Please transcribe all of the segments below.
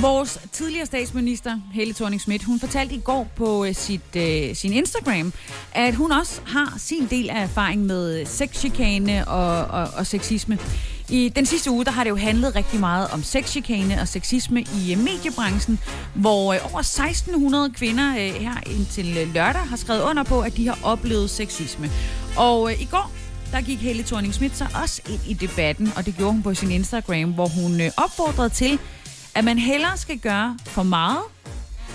Vores tidligere statsminister, Helle thorning Schmidt, hun fortalte i går på øh, sit, øh, sin Instagram, at hun også har sin del af erfaring med sexchikane og, og, og sexisme. I den sidste uge, der har det jo handlet rigtig meget om sexchikane og sexisme i øh, mediebranchen, hvor øh, over 1600 kvinder her indtil lørdag har skrevet under på, at de har oplevet sexisme. Og i går, der gik Helle thorning Schmidt så også ind i debatten, og det gjorde hun på sin Instagram, hvor hun opfordrede til, at man hellere skal gøre for meget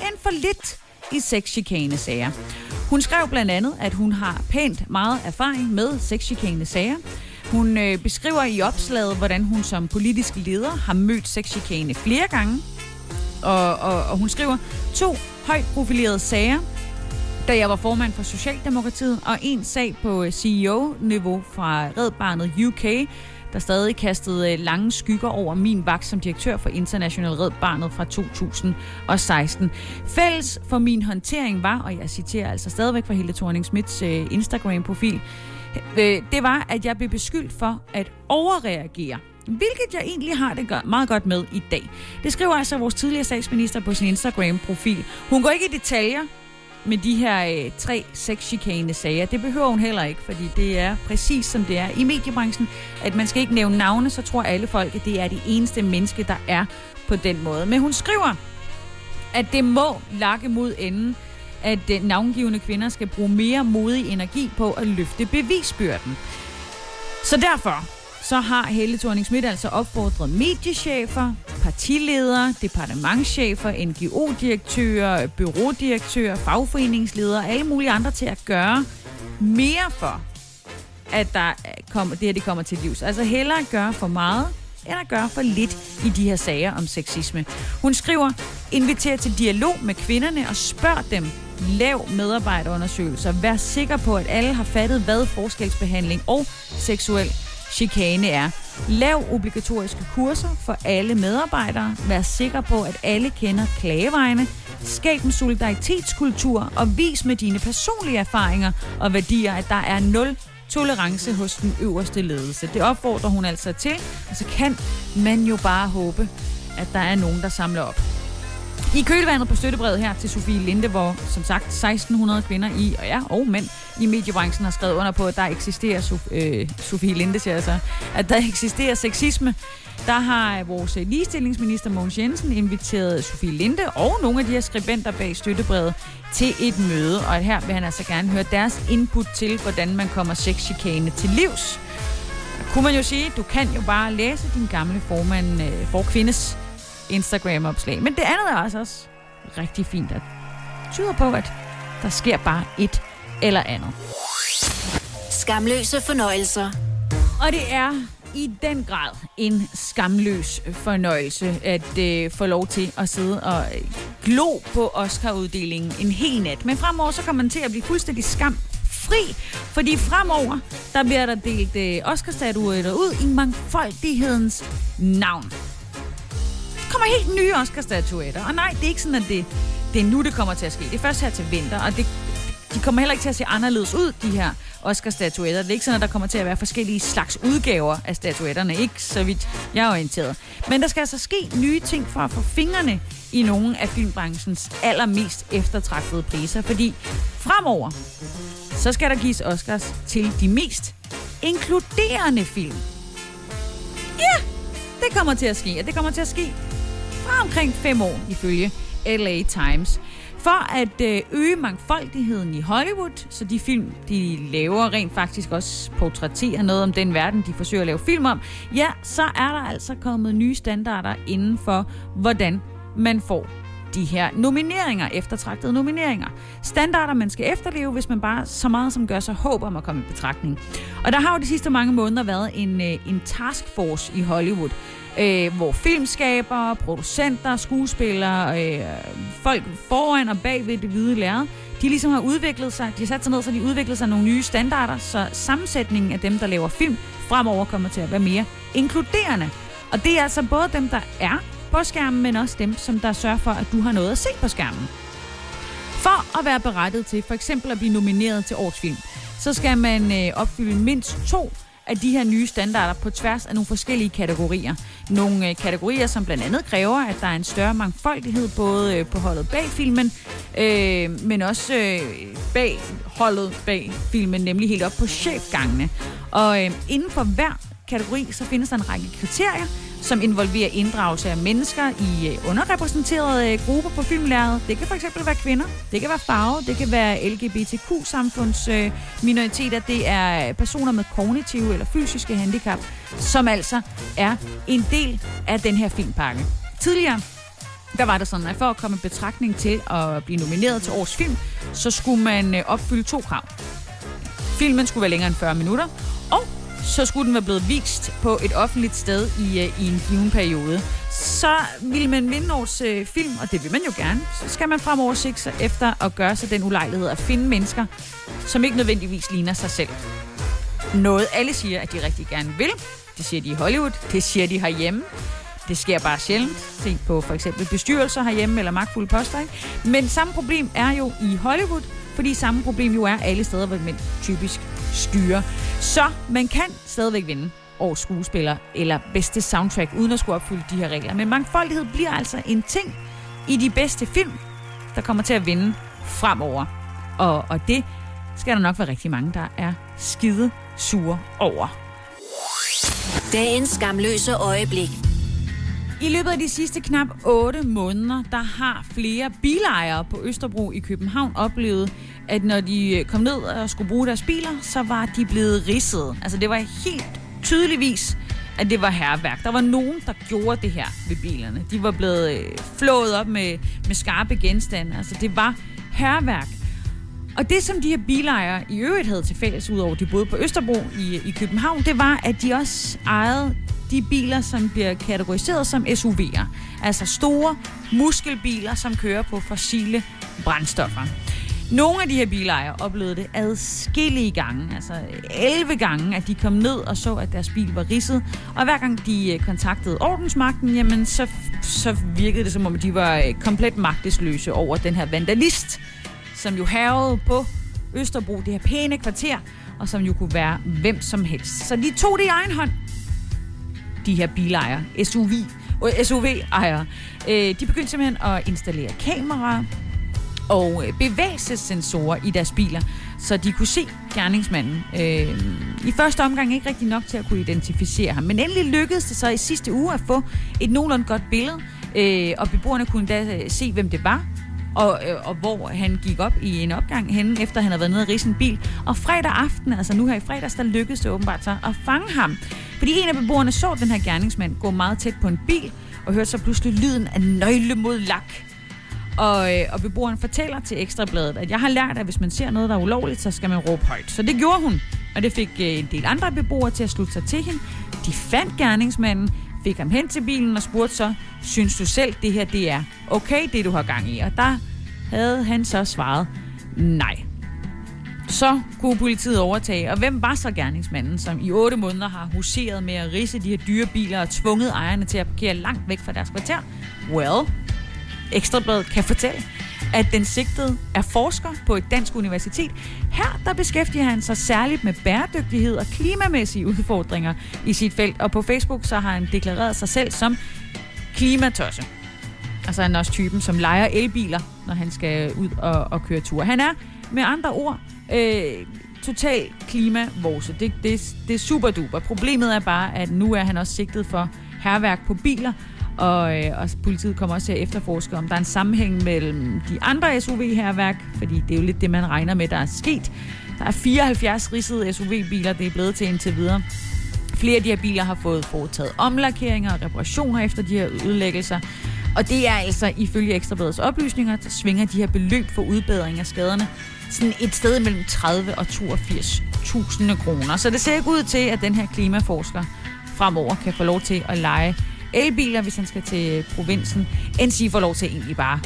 end for lidt i sexchikane-sager. Hun skrev blandt andet, at hun har pænt meget erfaring med sexchikane-sager. Hun øh, beskriver i opslaget, hvordan hun som politisk leder har mødt sexchikane flere gange. Og, og, og hun skriver, to højt profilerede sager, da jeg var formand for Socialdemokratiet, og en sag på øh, CEO-niveau fra Red Barnet UK, der stadig kastede øh, lange skygger over min vagt som direktør for International Red Barnet fra 2016. Fælles for min håndtering var, og jeg citerer altså stadigvæk fra Hilde thorning Smiths øh, Instagram-profil, øh, det var, at jeg blev beskyldt for at overreagere hvilket jeg egentlig har det meget godt med i dag. Det skriver altså vores tidligere statsminister på sin Instagram-profil. Hun går ikke i detaljer, med de her øh, tre sexchikane sager. Det behøver hun heller ikke, fordi det er præcis som det er i mediebranchen, at man skal ikke nævne navne, så tror alle folk, at det er det eneste menneske, der er på den måde. Men hun skriver, at det må lakke mod enden, at øh, navngivende kvinder skal bruge mere modig energi på at løfte bevisbyrden. Så derfor så har Helle thorning Schmidt altså opfordret mediechefer, partiledere, departementchefer, NGO-direktører, byrådirektører, fagforeningsledere og alle mulige andre til at gøre mere for, at der kommer, det her det kommer til livs. Altså hellere gøre for meget, end at gøre for lidt i de her sager om sexisme. Hun skriver, inviter til dialog med kvinderne og spørg dem, lav medarbejderundersøgelser. Vær sikker på, at alle har fattet, hvad forskelsbehandling og seksuel chikane er. Lav obligatoriske kurser for alle medarbejdere. Vær sikker på, at alle kender klagevejene. Skab en solidaritetskultur og vis med dine personlige erfaringer og værdier, at der er nul tolerance hos den øverste ledelse. Det opfordrer hun altså til, og så kan man jo bare håbe, at der er nogen, der samler op. I kølvandet på støttebrevet her til Sofie Linde, hvor som sagt 1600 kvinder i, og ja, og mænd i mediebranchen har skrevet under på, at der eksisterer, Sof- øh, Sofie Linde siger altså, at der eksisterer sexisme. Der har øh, vores øh, ligestillingsminister Mogens Jensen inviteret Sofie Linde og nogle af de her skribenter bag støttebrevet til et møde, og her vil han altså gerne høre deres input til, hvordan man kommer sexchikane til livs. Kunne man jo sige, du kan jo bare læse din gamle formand øh, for kvindes Instagram-opslag. Men det andet er altså også rigtig fint, at tyder på, at der sker bare et eller andet. Skamløse fornøjelser. Og det er i den grad en skamløs fornøjelse at øh, få lov til at sidde og glo på Oscar-uddelingen en hel nat. Men fremover så kommer man til at blive fuldstændig skam fri, fordi fremover der bliver der delt øh, Oscar-statuetter ud i mangfoldighedens navn kommer helt nye Oscar-statuetter. Og nej, det er ikke sådan, at det, det er nu, det kommer til at ske. Det er først her til vinter, og det, de kommer heller ikke til at se anderledes ud, de her Oscar-statuetter. Det er ikke sådan, at der kommer til at være forskellige slags udgaver af statuetterne. Ikke så vidt jeg er orienteret. Men der skal altså ske nye ting for at få fingrene i nogle af filmbranchens allermest eftertragtede priser. Fordi fremover, så skal der gives Oscars til de mest inkluderende film. Ja, det kommer til at ske, og det kommer til at ske fra omkring fem år, ifølge LA Times. For at øh, øge mangfoldigheden i Hollywood, så de film, de laver, rent faktisk også portrætterer noget om den verden, de forsøger at lave film om, ja, så er der altså kommet nye standarder inden for, hvordan man får de her nomineringer, eftertragtede nomineringer. Standarder, man skal efterleve, hvis man bare så meget som gør sig håb om at komme i betragtning. Og der har jo de sidste mange måneder været en, øh, en taskforce i Hollywood, øh, hvor filmskabere, producenter, skuespillere, øh, folk foran og bag ved det hvide lærred, de ligesom har udviklet sig, de har sat sig ned, så de udviklet sig nogle nye standarder, så sammensætningen af dem, der laver film, fremover kommer til at være mere inkluderende. Og det er altså både dem, der er på skærmen, men også dem, som der sørger for, at du har noget at se på skærmen. For at være berettet til for eksempel at blive nomineret til årets film, så skal man øh, opfylde mindst to af de her nye standarder på tværs af nogle forskellige kategorier. Nogle øh, kategorier, som blandt andet kræver, at der er en større mangfoldighed både øh, på holdet bag filmen, øh, men også øh, bag holdet bag filmen, nemlig helt op på chefgangene. Og øh, inden for hver kategori, så findes der en række kriterier, som involverer inddragelse af mennesker i øh, underrepræsenterede øh, grupper på filmlæret. Det kan fx være kvinder, det kan være farve, det kan være LGBTQ-samfunds øh, minoriteter, det er personer med kognitive eller fysiske handicap, som altså er en del af den her filmpakke. Tidligere der var det sådan, at for at komme i betragtning til at blive nomineret til årets film, så skulle man opfylde to krav. Filmen skulle være længere end 40 minutter, og så skulle den være blevet vist på et offentligt sted i, øh, i en given periode. Så vil man vinde års øh, film, og det vil man jo gerne, så skal man fremover sigte sig efter at gøre sig den ulejlighed at finde mennesker, som ikke nødvendigvis ligner sig selv. Noget alle siger, at de rigtig gerne vil. Det siger de i Hollywood, det siger de herhjemme. Det sker bare sjældent. Se på for eksempel bestyrelser herhjemme eller magtfulde poster. Ikke? Men samme problem er jo i Hollywood, fordi samme problem jo er alle steder, hvor mænd typisk styrer. Så man kan stadigvæk vinde årets skuespiller eller bedste soundtrack, uden at skulle opfylde de her regler. Men mangfoldighed bliver altså en ting i de bedste film, der kommer til at vinde fremover. Og, og det skal der nok være rigtig mange, der er skide sure over. Dagens skamløse øjeblik. I løbet af de sidste knap 8 måneder, der har flere bilejere på Østerbro i København oplevet, at når de øh, kom ned og skulle bruge deres biler, så var de blevet ridset. Altså det var helt tydeligvis, at det var herværk. Der var nogen, der gjorde det her ved bilerne. De var blevet øh, flået op med, med skarpe genstande. Altså det var herværk. Og det, som de her bilejere i øvrigt havde til fælles, udover de boede på Østerbro i, i København, det var, at de også ejede de biler, som bliver kategoriseret som SUV'er. Altså store muskelbiler, som kører på fossile brændstoffer. Nogle af de her bilejere oplevede det adskillige gange, altså 11 gange, at de kom ned og så, at deres bil var ridset. Og hver gang de øh, kontaktede ordensmagten, jamen så, så virkede det som om, de var øh, komplet magtesløse over den her vandalist, som jo havede på Østerbro, det her pæne kvarter, og som jo kunne være hvem som helst. Så de tog det i egen hånd, de her bilejere, SUV, øh, SUV-ejere. De begyndte simpelthen at installere kameraer, og øh, bevægelsessensorer i deres biler, så de kunne se gerningsmanden. Øh, I første omgang ikke rigtig nok til at kunne identificere ham, men endelig lykkedes det så i sidste uge at få et nogenlunde godt billede, øh, og beboerne kunne da øh, se, hvem det var, og, øh, og hvor han gik op i en opgang henne, efter han havde været nede og en bil. Og fredag aften, altså nu her i fredags, der lykkedes det åbenbart så at fange ham. Fordi en af beboerne så den her gerningsmand gå meget tæt på en bil, og hørte så pludselig lyden af nøgle mod lak. Og, øh, og beboeren fortæller til Ekstrabladet, at jeg har lært, at hvis man ser noget, der er ulovligt, så skal man råbe højt. Så det gjorde hun, og det fik øh, en del andre beboere til at slutte sig til hende. De fandt gerningsmanden, fik ham hen til bilen og spurgte så, synes du selv, det her det er okay, det du har gang i? Og der havde han så svaret, nej. Så kunne politiet overtage, og hvem var så gerningsmanden, som i otte måneder har huseret med at rise de her dyre biler og tvunget ejerne til at parkere langt væk fra deres kvarter? Well, Ekstrabladet kan fortælle, at den sigtede er forsker på et dansk universitet. Her der beskæftiger han sig særligt med bæredygtighed og klimamæssige udfordringer i sit felt, og på Facebook så har han deklareret sig selv som klimatosse. Altså han er også typen, som leger elbiler, når han skal ud og, og køre tur. Han er med andre ord øh, total klimavorse. Det, det, det er super duper. Problemet er bare, at nu er han også sigtet for herværk på biler, og, øh, og politiet kommer også til at efterforske, om der er en sammenhæng mellem de andre SUV-herværk, fordi det er jo lidt det, man regner med, der er sket. Der er 74 ridsede SUV-biler, det er blevet til indtil videre. Flere af de her biler har fået foretaget omlakeringer og reparationer efter de her ødelæggelser. Og det er altså ifølge Ekstrabladets oplysninger, der svinger de her beløb for udbedring af skaderne sådan et sted mellem 30 og 82.000 kroner. Så det ser ikke ud til, at den her klimaforsker fremover kan få lov til at lege elbiler, hvis han skal til provinsen, end sige får lov til egentlig bare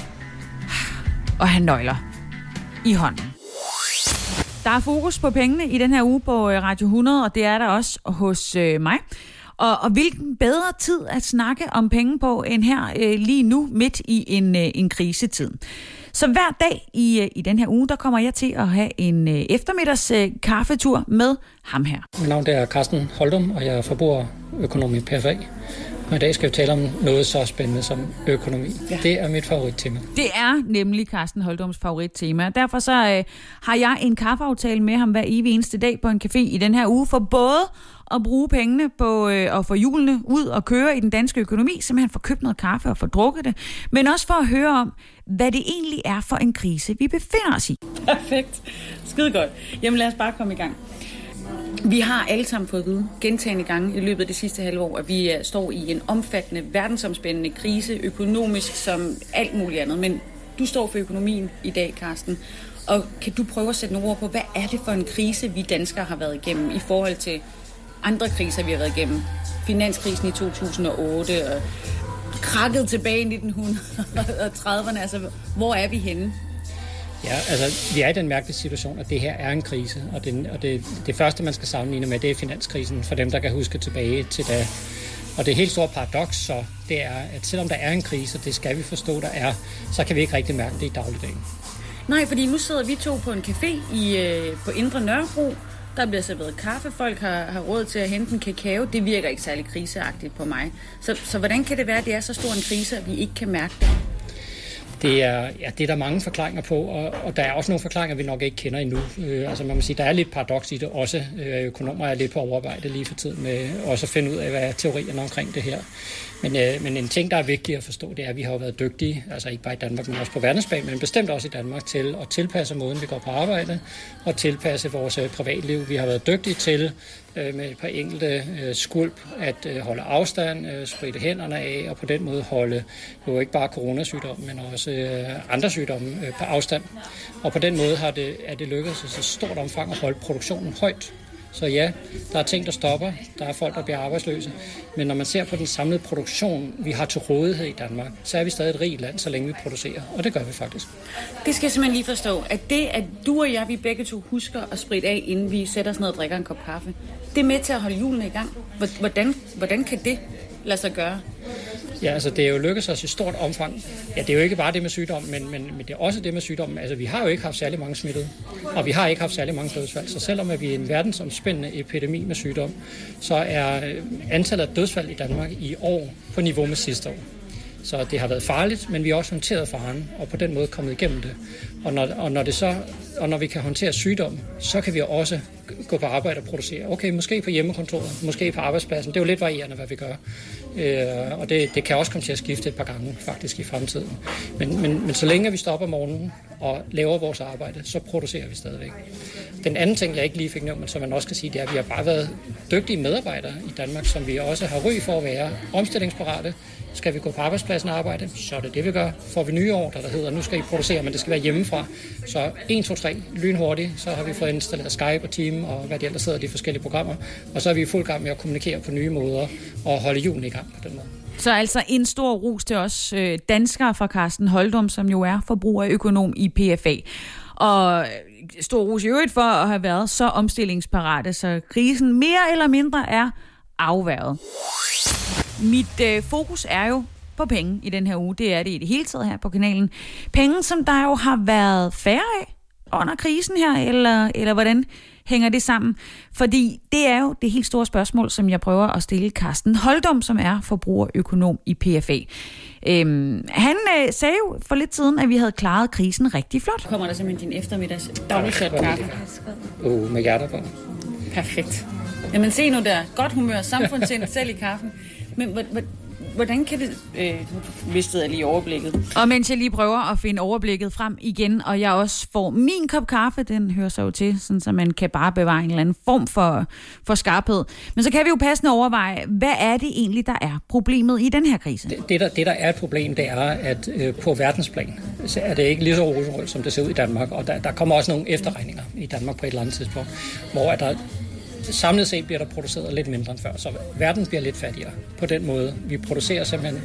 at have nøgler i hånden. Der er fokus på pengene i den her uge på øh, Radio 100, og det er der også hos øh, mig. Og, og hvilken bedre tid at snakke om penge på end her øh, lige nu midt i en, øh, en krisetid. Så hver dag i, øh, i den her uge, der kommer jeg til at have en øh, eftermiddags øh, kaffetur med ham her. Mit navn er Carsten Holdum, og jeg er forbrugerøkonom i PFA. Og i dag skal vi tale om noget så spændende som økonomi. Ja. Det er mit favorittema. Det er nemlig Carsten Holdums favorittema. Derfor så øh, har jeg en kaffeaftale med ham hver evig eneste dag på en café i den her uge, for både at bruge pengene på øh, at få hjulene ud og køre i den danske økonomi, simpelthen få købt noget kaffe og få drukket det, men også for at høre om, hvad det egentlig er for en krise, vi befinder os i. Perfekt. Skide godt. Jamen lad os bare komme i gang. Vi har alle sammen fået at vide gentagende gange i løbet af det sidste halve år, at vi øh, står i en omfattende, verdensomspændende krise, økonomisk som alt muligt andet. Men du står for økonomien i dag, Karsten. Og kan du prøve at sætte nogle ord på, hvad er det for en krise, vi danskere har været igennem i forhold til andre kriser, vi har været igennem? Finanskrisen i 2008, og krakket tilbage i 1930'erne. Altså, hvor er vi henne? Ja, altså vi er i den mærkelige situation, at det her er en krise, og, den, og det, det første, man skal sammenligne med, det er finanskrisen, for dem, der kan huske tilbage til da. Og det helt store paradoks så, det er, at selvom der er en krise, og det skal vi forstå, der er, så kan vi ikke rigtig mærke det i dagligdagen. Nej, fordi nu sidder vi to på en café i, øh, på Indre Nørrebro, der bliver serveret kaffe, folk har, har råd til at hente en kakao. Det virker ikke særlig kriseagtigt på mig. Så, så hvordan kan det være, at det er så stor en krise, at vi ikke kan mærke det? Det er, ja, det er der mange forklaringer på, og, og der er også nogle forklaringer, vi nok ikke kender endnu. Øh, altså man må sige, der er lidt paradoks i det også. Øh, økonomer er lidt på overarbejde lige for tiden med også at finde ud af, hvad er teorierne omkring det her. Men, øh, men en ting, der er vigtig at forstå, det er, at vi har været dygtige, altså ikke bare i Danmark, men også på verdensplan, men bestemt også i Danmark, til at tilpasse måden, vi går på arbejde, og tilpasse vores øh, privatliv. Vi har været dygtige til øh, med et par enkelte øh, skulp at øh, holde afstand, øh, spritte hænderne af, og på den måde holde jo ikke bare coronasygdommen, men også øh, andre sygdomme øh, på afstand. Og på den måde har det, er det lykkedes i så stort omfang at holde produktionen højt. Så ja, der er ting, der stopper. Der er folk, der bliver arbejdsløse. Men når man ser på den samlede produktion, vi har til rådighed i Danmark, så er vi stadig et rigt land, så længe vi producerer. Og det gør vi faktisk. Det skal jeg simpelthen lige forstå. At det, at du og jeg, vi begge to husker at spritte af, inden vi sætter os ned og drikker en kop kaffe, det er med til at holde julen i gang. Hvordan, hvordan kan det lade sig gøre? Ja, altså det er jo lykkedes os i stort omfang. Ja, det er jo ikke bare det med sygdom, men, men, men det er også det med sygdommen. Altså vi har jo ikke haft særlig mange smittede, og vi har ikke haft særlig mange dødsfald. Så selvom at vi er en verdensomspændende epidemi med sygdom, så er øh, antallet af dødsfald i Danmark i år på niveau med sidste år. Så det har været farligt, men vi har også håndteret faren, og på den måde kommet igennem det. Og når, og når, det så, og når vi kan håndtere sygdom, så kan vi også gå på arbejde og producere. Okay, måske på hjemmekontoret, måske på arbejdspladsen. Det er jo lidt varierende, hvad vi gør. Øh, og det, det kan også komme til at skifte et par gange faktisk i fremtiden. Men, men, men så længe vi stopper morgenen og laver vores arbejde, så producerer vi stadigvæk. Den anden ting, jeg ikke lige fik nævnt, men som man også kan sige, det er, at vi har bare været dygtige medarbejdere i Danmark, som vi også har ry for at være omstillingsparate. Skal vi gå på arbejdspladsen og arbejde, så er det det, vi gør. Får vi nye ordre, der hedder, nu skal I producere, men det skal være hjemmefra. Så 1, 2, 3, lynhurtigt, så har vi fået installeret Skype og Team og hvad det ellers hedder, de forskellige programmer. Og så er vi i fuld gang med at kommunikere på nye måder og holde julen i gang på den måde. Så altså en stor rus til os øh, danskere fra Carsten Holdum, som jo er forbrugerøkonom i PFA. Og øh, stor rus i øvrigt for at have været så omstillingsparate, så krisen mere eller mindre er afværget. Mit øh, fokus er jo på penge i den her uge. Det er det i det hele taget her på kanalen. Penge, som der jo har været færre af under krisen her, eller, eller hvordan hænger det sammen? Fordi det er jo det helt store spørgsmål, som jeg prøver at stille Carsten Holdum, som er forbrugerøkonom i PFA. Øhm, han øh, sagde jo for lidt siden, at vi havde klaret krisen rigtig flot. Kommer der simpelthen din eftermiddags dagligshot kaffe? Uh, med hjerter på. Perfekt. Jamen se nu der. Godt humør, samfundssind, selv i kaffen. Men hvordan kan det... Øh, mistede jeg lige overblikket. Og mens jeg lige prøver at finde overblikket frem igen, og jeg også får min kop kaffe, den hører sig jo til, sådan, så man kan bare bevare en eller anden form for, for skarphed. Men så kan vi jo passende overveje, hvad er det egentlig, der er problemet i den her krise? Det, det, der, det der er et problem, det er, at øh, på verdensplan så er det ikke lige så rosenrødt, som det ser ud i Danmark. Og der, der kommer også nogle efterregninger i Danmark på et eller andet tidspunkt, hvor der samlet set bliver der produceret lidt mindre end før, så verden bliver lidt fattigere på den måde. Vi producerer simpelthen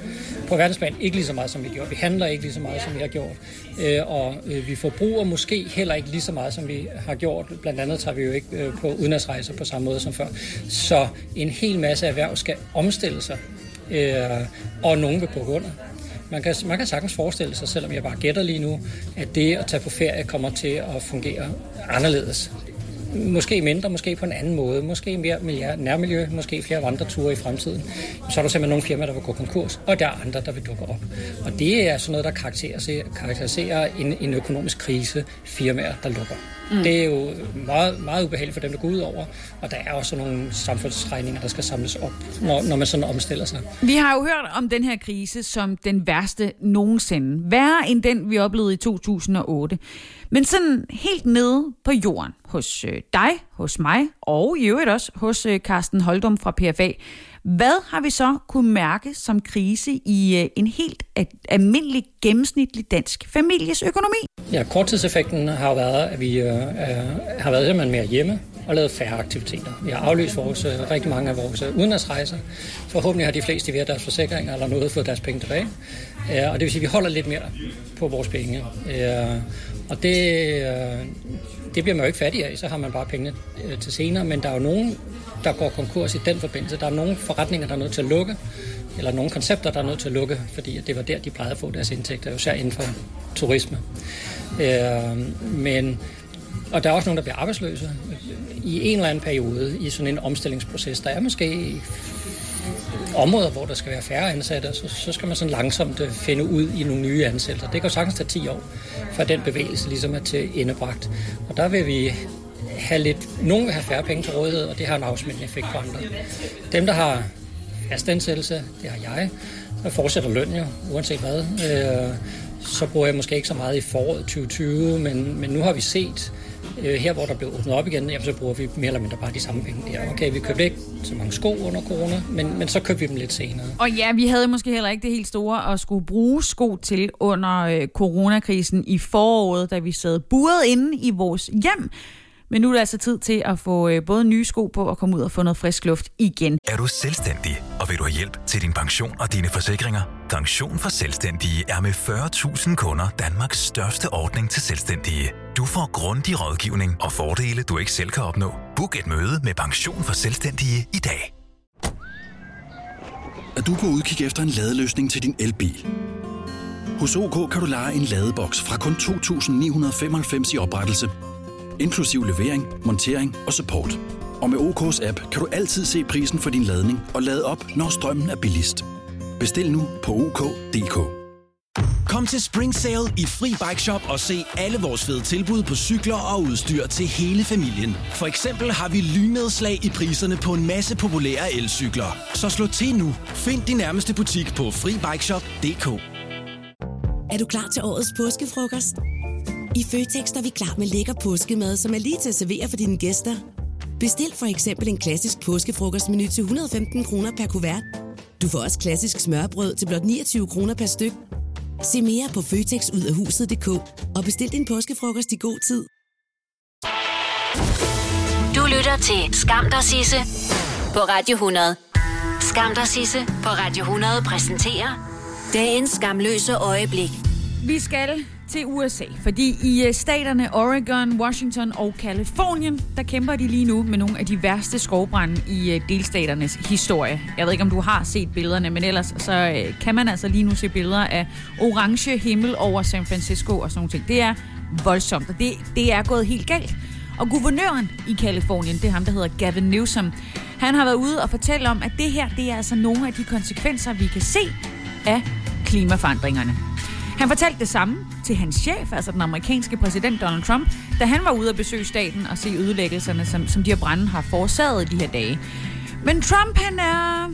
på verdensplan ikke lige så meget, som vi gjorde. Vi handler ikke lige så meget, som vi har gjort. Øh, og øh, vi forbruger måske heller ikke lige så meget, som vi har gjort. Blandt andet tager vi jo ikke øh, på udenrigsrejser på samme måde som før. Så en hel masse erhverv skal omstille sig, og nogen vil gå under. Man kan, man kan sagtens forestille sig, selvom jeg bare gætter lige nu, at det at tage på ferie kommer til at fungere anderledes. Måske mindre, måske på en anden måde. Måske mere nærmiljø, måske flere vandreture i fremtiden. Så er der simpelthen nogle firmaer, der vil gå konkurs, og der er andre, der vil dukke op. Og det er sådan noget, der karakteriserer, karakteriserer en, en økonomisk krise, firmaer, der lukker. Mm. Det er jo meget, meget ubehageligt for dem, der går ud over, og der er også nogle samfundsregninger, der skal samles op, når, når man sådan omstiller sig. Vi har jo hørt om den her krise som den værste nogensinde. Værre end den, vi oplevede i 2008. Men sådan helt nede på jorden, hos øh, dig, hos mig, og i øvrigt også hos øh, Carsten Holdum fra PFA, hvad har vi så kunne mærke som krise i øh, en helt almindelig gennemsnitlig dansk families økonomi? Ja, korttidseffekten har været, at vi øh, har været simpelthen mere hjemme og lavet færre aktiviteter. Vi har aflyst vores, øh, rigtig mange af vores øh, udenlandsrejser. Forhåbentlig har de fleste ved deres forsikringer eller noget fået deres penge tilbage. Øh, og det vil sige, at vi holder lidt mere på vores penge. Øh, og det, øh, det bliver man jo ikke fattig af, så har man bare pengene øh, til senere. Men der er jo nogen, der går konkurs i den forbindelse. Der er nogle forretninger, der er nødt til at lukke, eller nogle koncepter, der er nødt til at lukke, fordi det var der, de plejede at få deres indtægter, jo særligt inden for turisme. Øh, men, og der er også nogen, der bliver arbejdsløse i en eller anden periode i sådan en omstillingsproces. Der er måske områder, hvor der skal være færre ansatte, så, så skal man sådan langsomt øh, finde ud i nogle nye ansættelser. Det kan jo sagtens tage 10 år, før den bevægelse ligesom er til endebragt. Og der vil vi have lidt, nogen vil have færre penge til rådighed, og det har en afsmittende effekt på andre. Dem, der har fast ansættelse, det har jeg, så fortsætter løn jo, uanset hvad. Øh, så bruger jeg måske ikke så meget i foråret 2020, men, men nu har vi set, øh, her hvor der blev åbnet op igen, jamen, så bruger vi mere eller mindre bare de samme penge der. Okay, vi købte ikke så mange sko under corona, men, men så købte vi dem lidt senere. Og ja, vi havde måske heller ikke det helt store at skulle bruge sko til under øh, coronakrisen i foråret, da vi sad buret inde i vores hjem. Men nu er det altså tid til at få øh, både nye sko på og komme ud og få noget frisk luft igen. Er du selvstændig, og vil du have hjælp til din pension og dine forsikringer? Pension for Selvstændige er med 40.000 kunder Danmarks største ordning til selvstændige. Du får grundig rådgivning og fordele, du ikke selv kan opnå. Book et møde med Pension for Selvstændige i dag. Er du på udkig efter en ladeløsning til din elbil? Hos OK kan du lege en ladeboks fra kun 2.995 i oprettelse – inklusiv levering, montering og support. Og med OK's app kan du altid se prisen for din ladning og lade op, når strømmen er billigst. Bestil nu på OK.dk. Kom til Spring Sale i Fri Bike Shop og se alle vores fede tilbud på cykler og udstyr til hele familien. For eksempel har vi lynedslag i priserne på en masse populære elcykler. Så slå til nu. Find din nærmeste butik på FriBikeShop.dk. Er du klar til årets påskefrokost? I Føtex er vi klar med lækker påskemad, som er lige til at servere for dine gæster. Bestil for eksempel en klassisk påskefrokostmenu til 115 kroner per kuvert. Du får også klassisk smørbrød til blot 29 kroner per styk. Se mere på føtexudafhuset.dk og bestil din påskefrokost i god tid. Du lytter til Skam der Sisse på Radio 100. Skam der Sisse på Radio 100 præsenterer dagens skamløse øjeblik. Vi skal til USA, fordi i øh, staterne Oregon, Washington og Kalifornien, der kæmper de lige nu med nogle af de værste skovbrænde i øh, delstaternes historie. Jeg ved ikke, om du har set billederne, men ellers så øh, kan man altså lige nu se billeder af orange himmel over San Francisco og sådan noget. Det er voldsomt, og det, det er gået helt galt. Og guvernøren i Kalifornien, det er ham, der hedder Gavin Newsom, han har været ude og fortælle om, at det her, det er altså nogle af de konsekvenser, vi kan se af klimaforandringerne. Han fortalte det samme til hans chef, altså den amerikanske præsident Donald Trump, da han var ude at besøge staten og se ødelæggelserne, som, som de her brænde har forårsaget i de her dage. Men Trump, han er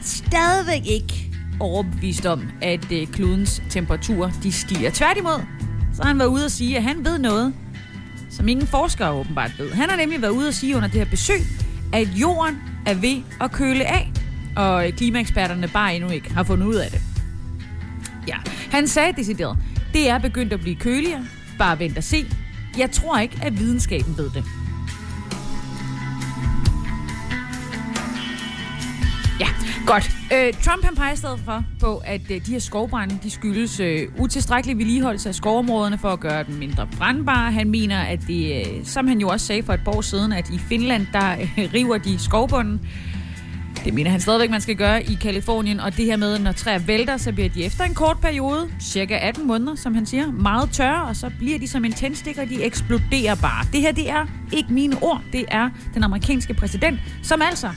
stadigvæk ikke overbevist om, at øh, klodens temperatur de stiger. Tværtimod, så har han været ude at sige, at han ved noget, som ingen forskere åbenbart ved. Han har nemlig været ude at sige under det her besøg, at jorden er ved at køle af, og klimaeksperterne bare endnu ikke har fundet ud af det. Ja, han sagde decideret, det er begyndt at blive køligere, bare vent og se. Jeg tror ikke, at videnskaben ved det. Ja, godt. Øh, Trump han peger stedet for på, at øh, de her skovbrænde, de skyldes øh, utilstrækkelig vedligeholdelse af skovområderne for at gøre dem mindre brandbare. Han mener, at det, øh, som han jo også sagde for et par år siden, at i Finland, der øh, river de skovbunden. Det mener han stadigvæk, man skal gøre i Kalifornien. Og det her med, når træer vælter, så bliver de efter en kort periode, cirka 18 måneder, som han siger, meget tørre, og så bliver de som en tændstikker, de eksploderer bare. Det her, det er ikke mine ord. Det er den amerikanske præsident, som altså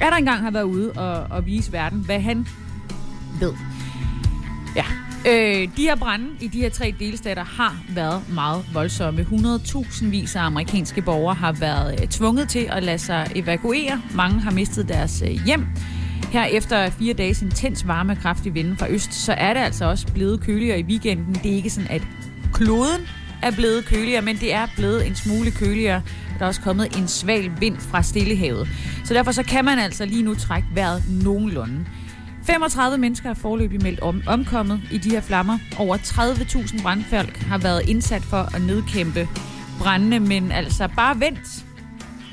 er der engang har været ude og, og vise verden, hvad han ved. Ja. Øh, de her brænde i de her tre delstater har været meget voldsomme. 100.000 vis af amerikanske borgere har været øh, tvunget til at lade sig evakuere. Mange har mistet deres øh, hjem. Her efter fire dages intens varme og kraftig vind fra øst, så er det altså også blevet køligere i weekenden. Det er ikke sådan, at kloden er blevet køligere, men det er blevet en smule køligere. Der er også kommet en svag vind fra Stillehavet. Så derfor så kan man altså lige nu trække vejret nogenlunde. 35 mennesker er forløbig meldt om, omkommet i de her flammer. Over 30.000 brandfolk har været indsat for at nedkæmpe brændende, men altså bare vent.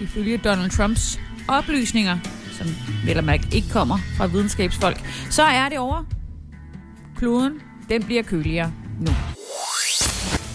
Ifølge Donald Trumps oplysninger, som vel og mærke ikke kommer fra videnskabsfolk, så er det over. Kloden, den bliver køligere nu.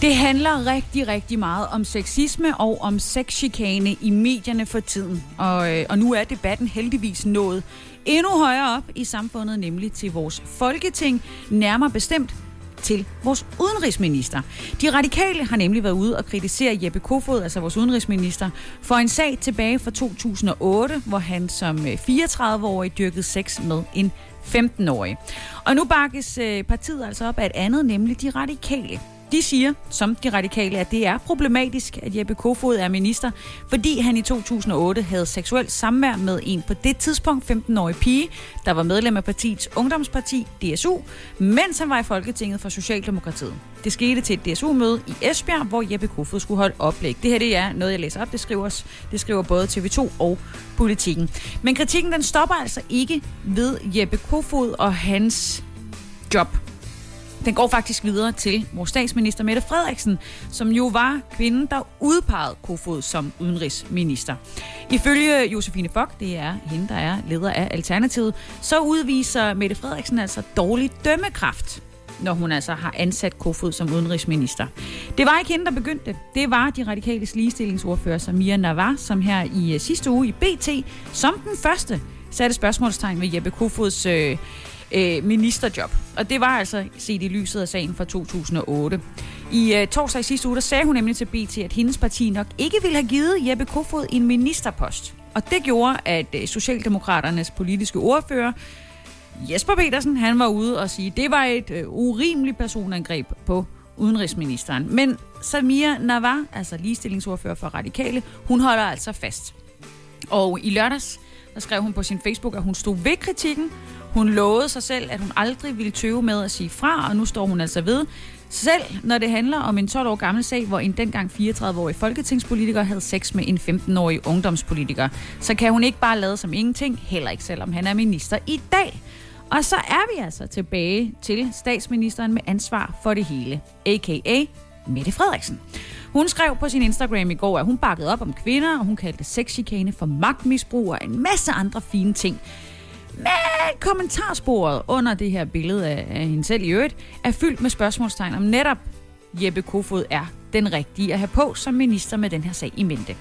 Det handler rigtig, rigtig meget om sexisme og om sexchikane i medierne for tiden. Og, øh, og nu er debatten heldigvis nået endnu højere op i samfundet, nemlig til vores folketing, nærmere bestemt til vores udenrigsminister. De radikale har nemlig været ude og kritisere Jeppe Kofod, altså vores udenrigsminister, for en sag tilbage fra 2008, hvor han som øh, 34-årig dyrkede sex med en 15-årig. Og nu bakkes øh, partiet altså op af et andet, nemlig de radikale. De siger, som de radikale, at det er problematisk, at Jeppe Kofod er minister, fordi han i 2008 havde seksuelt samvær med en på det tidspunkt 15-årig pige, der var medlem af partiets ungdomsparti, DSU, mens han var i Folketinget for Socialdemokratiet. Det skete til et DSU-møde i Esbjerg, hvor Jeppe Kofod skulle holde oplæg. Det her det er noget, jeg læser op. Det skriver, det skriver både TV2 og Politikken. Men kritikken den stopper altså ikke ved Jeppe Kofod og hans job den går faktisk videre til vores statsminister Mette Frederiksen, som jo var kvinden, der udpegede Kofod som udenrigsminister. Ifølge Josefine Fock, det er hende, der er leder af Alternativet, så udviser Mette Frederiksen altså dårlig dømmekraft når hun altså har ansat Kofod som udenrigsminister. Det var ikke hende, der begyndte det. Det var de radikale ligestillingsordfører Samia Navar, som her i øh, sidste uge i BT, som den første satte spørgsmålstegn ved Jeppe Kofods øh, øh, ministerjob. Og det var altså set i lyset af sagen fra 2008. I øh, torsdag i sidste uge, der sagde hun nemlig til BT, at hendes parti nok ikke ville have givet Jeppe Kofod en ministerpost. Og det gjorde, at øh, Socialdemokraternes politiske ordfører, Jesper Petersen, han var ude og sige, at det var et øh, urimeligt personangreb på udenrigsministeren. Men Samia Navar, altså ligestillingsordfører for Radikale, hun holder altså fast. Og i lørdags, der skrev hun på sin Facebook, at hun stod ved kritikken, hun lovede sig selv, at hun aldrig ville tøve med at sige fra, og nu står hun altså ved. Selv når det handler om en 12 år gammel sag, hvor en dengang 34-årig folketingspolitiker havde sex med en 15-årig ungdomspolitiker, så kan hun ikke bare lade som ingenting, heller ikke selvom han er minister i dag. Og så er vi altså tilbage til statsministeren med ansvar for det hele, a.k.a. Mette Frederiksen. Hun skrev på sin Instagram i går, at hun bakkede op om kvinder, og hun kaldte sexchikane for magtmisbrug og en masse andre fine ting. Men kommentarsporet under det her billede af, af hende selv i øvrigt er fyldt med spørgsmålstegn om netop Jeppe Kofod er den rigtige at have på som minister med den her sag i mente.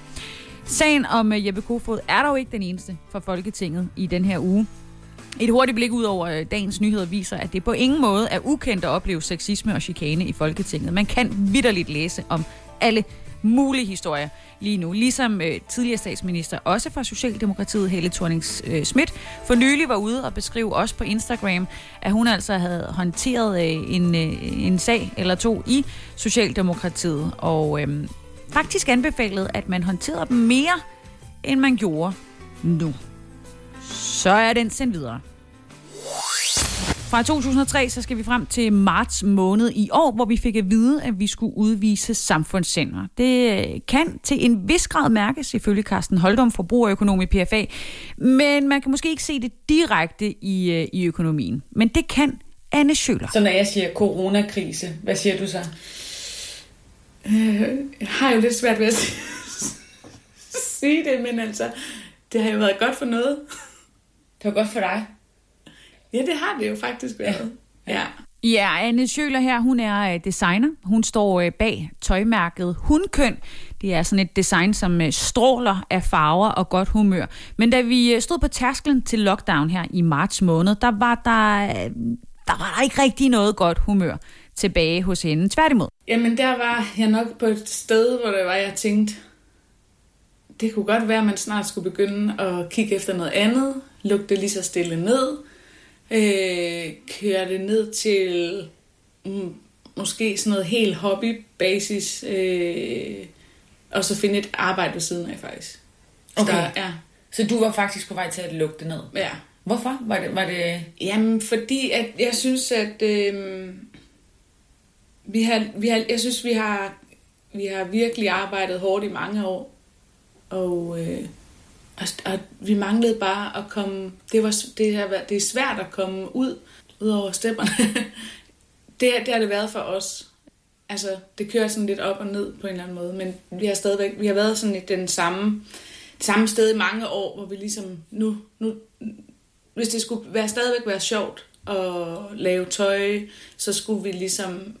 Sagen om øh, Jeppe Kofod er dog ikke den eneste for Folketinget i den her uge. Et hurtigt blik ud over øh, dagens nyheder viser, at det på ingen måde er ukendt at opleve sexisme og chikane i Folketinget. Man kan vidderligt læse om alle mulig historie lige nu. Ligesom øh, tidligere statsminister, også fra Socialdemokratiet, Helle thorning øh, Schmidt, for nylig var ude og beskrive også på Instagram, at hun altså havde håndteret øh, en, øh, en sag eller to i Socialdemokratiet, og øh, faktisk anbefalede, at man håndterede dem mere, end man gjorde nu. så er den sendt videre. Fra 2003 så skal vi frem til marts måned i år, hvor vi fik at vide, at vi skulle udvise samfundssind. Det kan til en vis grad mærkes, ifølge Carsten Holdum, forbrugerøkonom i PFA, men man kan måske ikke se det direkte i, øh, i økonomien. Men det kan Anne Schøler. Så når jeg siger coronakrise, hvad siger du så? Øh, jeg har jo lidt svært ved at sige det, men altså, det har jo været godt for noget. Det var godt for dig. Ja, det har det jo faktisk været. Ja. Ja, Anne Schøler her, hun er øh, designer. Hun står øh, bag tøjmærket Hundkøn. Det er sådan et design, som øh, stråler af farver og godt humør. Men da vi stod på tærsklen til lockdown her i marts måned, der var der, der var der ikke rigtig noget godt humør tilbage hos hende. Tværtimod. Jamen, der var jeg nok på et sted, hvor det var, jeg tænkte, det kunne godt være, at man snart skulle begynde at kigge efter noget andet. Lukke det lige så stille ned øh, køre det ned til mm, måske sådan noget helt hobbybasis, øh, og så finde et arbejde ved siden af faktisk. Okay. Der, ja. Så du var faktisk på vej til at lukke det ned? Ja. Hvorfor? Var det, var det... Jamen, fordi at jeg synes, at øh, vi har, vi har, jeg synes, vi har, vi har virkelig arbejdet hårdt i mange år. Og øh, og, og vi manglede bare at komme... Det, var, det, har været, det er svært at komme ud, ud over stepperne. det, det har det været for os. Altså, det kører sådan lidt op og ned på en eller anden måde, men vi har stadigvæk, vi har været sådan i den samme, det samme sted i mange år, hvor vi ligesom nu, nu, hvis det skulle være, stadigvæk være sjovt at lave tøj, så skulle vi ligesom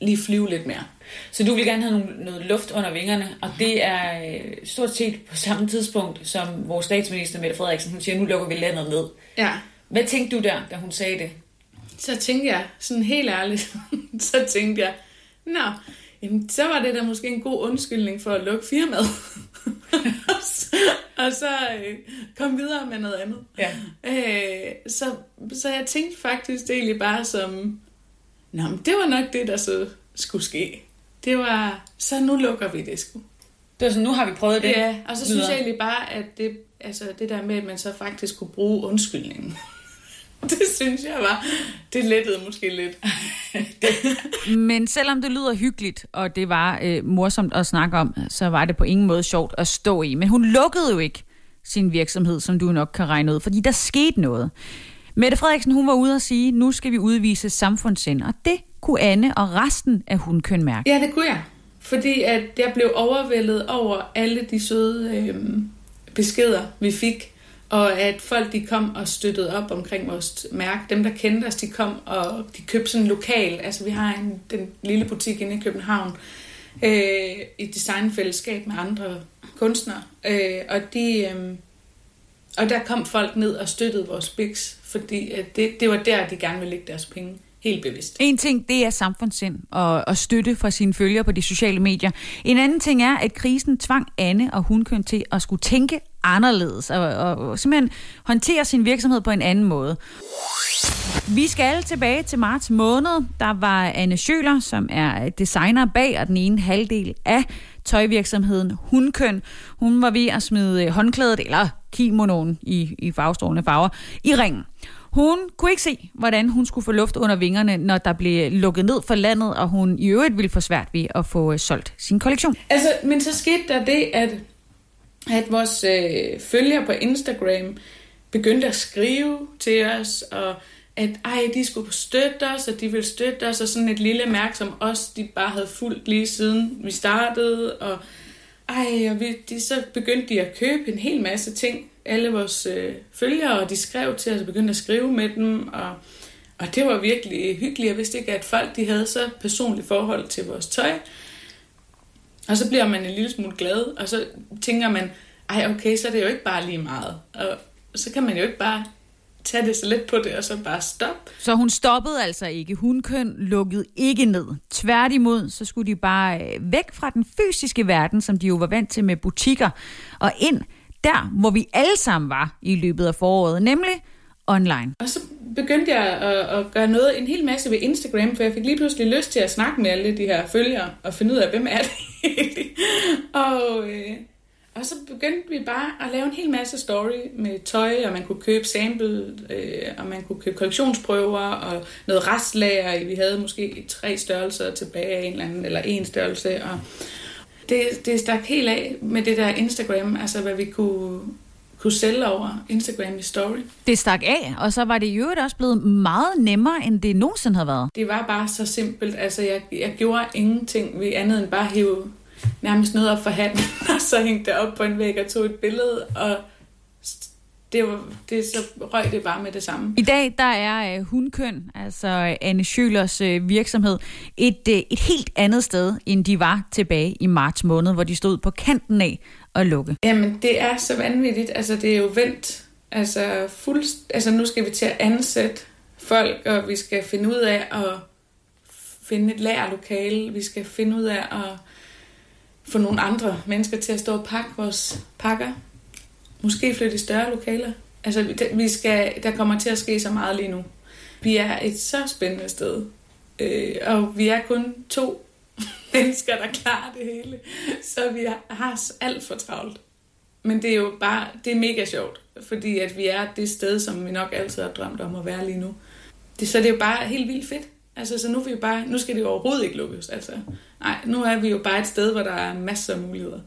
lige flyve lidt mere. Så du vil gerne have noget, noget luft under vingerne, og det er øh, stort set på samme tidspunkt, som vores statsminister Mette Frederiksen, hun siger, nu lukker vi landet ned. Ja. Hvad tænkte du der, da hun sagde det? Så tænkte jeg, sådan helt ærligt, så tænkte jeg, nå, jamen, så var det da måske en god undskyldning for at lukke firmaet. og så øh, kom videre med noget andet. Ja. Øh, så, så jeg tænkte faktisk det egentlig bare som, nå, men det var nok det, der så skulle ske det var, så nu lukker vi det sgu. Det var sådan, nu har vi prøvet det. Ja, og så synes jeg egentlig bare, at det, altså det der med, at man så faktisk kunne bruge undskyldningen. det synes jeg var, det lettede måske lidt. Men selvom det lyder hyggeligt, og det var øh, morsomt at snakke om, så var det på ingen måde sjovt at stå i. Men hun lukkede jo ikke sin virksomhed, som du nok kan regne ud, fordi der skete noget. Mette Frederiksen, hun var ude og sige, nu skal vi udvise samfundssind, og det kunne Anne og resten af hundkøn mærke? Ja, det kunne jeg. Fordi at jeg blev overvældet over alle de søde øh, beskeder, vi fik. Og at folk de kom og støttede op omkring vores mærke. Dem, der kendte os, de kom og de købte sådan lokal. Altså vi har en, den lille butik inde i København. Øh, et designfællesskab med andre kunstnere. Øh, og de... Øh, og der kom folk ned og støttede vores biks, fordi det, det var der, de gerne ville lægge deres penge. Helt bevidst. En ting, det er samfundssind og, og støtte fra sine følgere på de sociale medier. En anden ting er, at krisen tvang Anne og Hunkøn til at skulle tænke anderledes og, og, og simpelthen håndtere sin virksomhed på en anden måde. Vi skal tilbage til marts måned. Der var Anne Schøler, som er designer bag og den ene halvdel af tøjvirksomheden Hunkøn. Hun var ved at smide håndklædet, eller kimonoen i, i farvestrålende farver, i ringen. Hun kunne ikke se, hvordan hun skulle få luft under vingerne, når der blev lukket ned for landet, og hun i øvrigt ville få svært ved at få øh, solgt sin kollektion. Altså, men så skete der det, at, at vores øh, følgere på Instagram begyndte at skrive til os, og at ej, de skulle støtte os, og de ville støtte os, og sådan et lille mærke som os, de bare havde fulgt lige siden vi startede, og ej, og vi, de, så begyndte de at købe en hel masse ting, alle vores øh, følgere, og de skrev til os og begyndte at skrive med dem, og, og det var virkelig hyggeligt. Jeg vidste ikke, at folk de havde så personligt forhold til vores tøj. Og så bliver man en lille smule glad, og så tænker man, ej okay, så er det jo ikke bare lige meget. Og så kan man jo ikke bare tage det så let på det, og så bare stoppe. Så hun stoppede altså ikke. Hun køn lukkede ikke ned. Tværtimod, så skulle de bare øh, væk fra den fysiske verden, som de jo var vant til med butikker, og ind der, hvor vi alle sammen var i løbet af foråret, nemlig online. Og så begyndte jeg at, at gøre noget, en hel masse ved Instagram, for jeg fik lige pludselig lyst til at snakke med alle de her følgere, og finde ud af, hvem er det egentlig. og, øh, Og så begyndte vi bare at lave en hel masse story med tøj, og man kunne købe sample, øh, og man kunne købe kollektionsprøver, og noget restlager. Vi havde måske tre størrelser tilbage af en eller anden, eller en størrelse. Og det, det stak helt af med det der Instagram, altså hvad vi kunne, kunne sælge over Instagram i story. Det stak af, og så var det i øvrigt også blevet meget nemmere, end det nogensinde havde været. Det var bare så simpelt. Altså, jeg, jeg gjorde ingenting ved andet end bare at hive nærmest noget op for hatten, og så hængte det op på en væg og tog et billede, og det, var, det så røg det bare med det samme. I dag der er uh, Hundkøn, altså Anne Schølers uh, virksomhed, et, et helt andet sted, end de var tilbage i marts måned, hvor de stod på kanten af at lukke. Jamen, det er så vanvittigt. Altså, det er jo vendt. Altså, fuld, altså, nu skal vi til at ansætte folk, og vi skal finde ud af at finde et lærerlokale. Vi skal finde ud af at få nogle andre mennesker til at stå og pakke vores pakker. Måske flytte i større lokaler. Altså, vi skal, der kommer til at ske så meget lige nu. Vi er et så spændende sted. Øh, og vi er kun to mennesker, der klarer det hele. Så vi har alt for travlt. Men det er jo bare, det er mega sjovt, fordi at vi er det sted, som vi nok altid har drømt om at være lige nu. Det, så det er jo bare helt vildt fedt. Altså, så nu, vi bare, nu skal det jo overhovedet ikke lukkes. Altså, nej, nu er vi jo bare et sted, hvor der er masser af muligheder.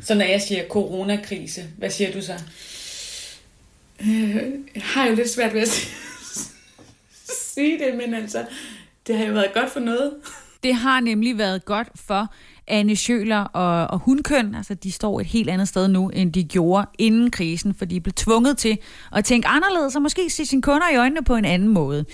Så når jeg siger coronakrise, hvad siger du så? Øh, jeg har jo lidt svært ved at sige det, men altså, det har jo været godt for noget. Det har nemlig været godt for Anne Schøler og, og Hundkøn. Altså, de står et helt andet sted nu, end de gjorde inden krisen, for de blev tvunget til at tænke anderledes og måske se sine kunder i øjnene på en anden måde.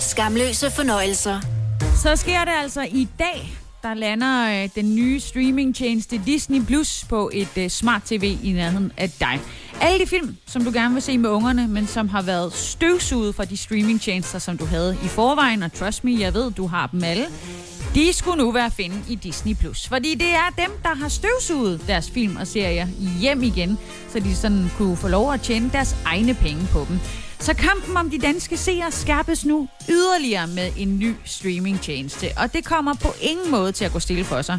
Skamløse fornøjelser. Så sker det altså i dag, der lander øh, den nye streamingtjeneste Disney Plus på et øh, smart tv i nærheden af dig. Alle de film, som du gerne vil se med ungerne, men som har været støvsuget fra de streamingtjenester, som du havde i forvejen, og trust me, jeg ved, du har dem alle, de skulle nu være at finde i Disney+. Plus. Fordi det er dem, der har støvsuget deres film og serier hjem igen, så de sådan kunne få lov at tjene deres egne penge på dem. Så kampen om de danske seere skærpes nu yderligere med en ny streamingtjeneste, og det kommer på ingen måde til at gå stille for sig.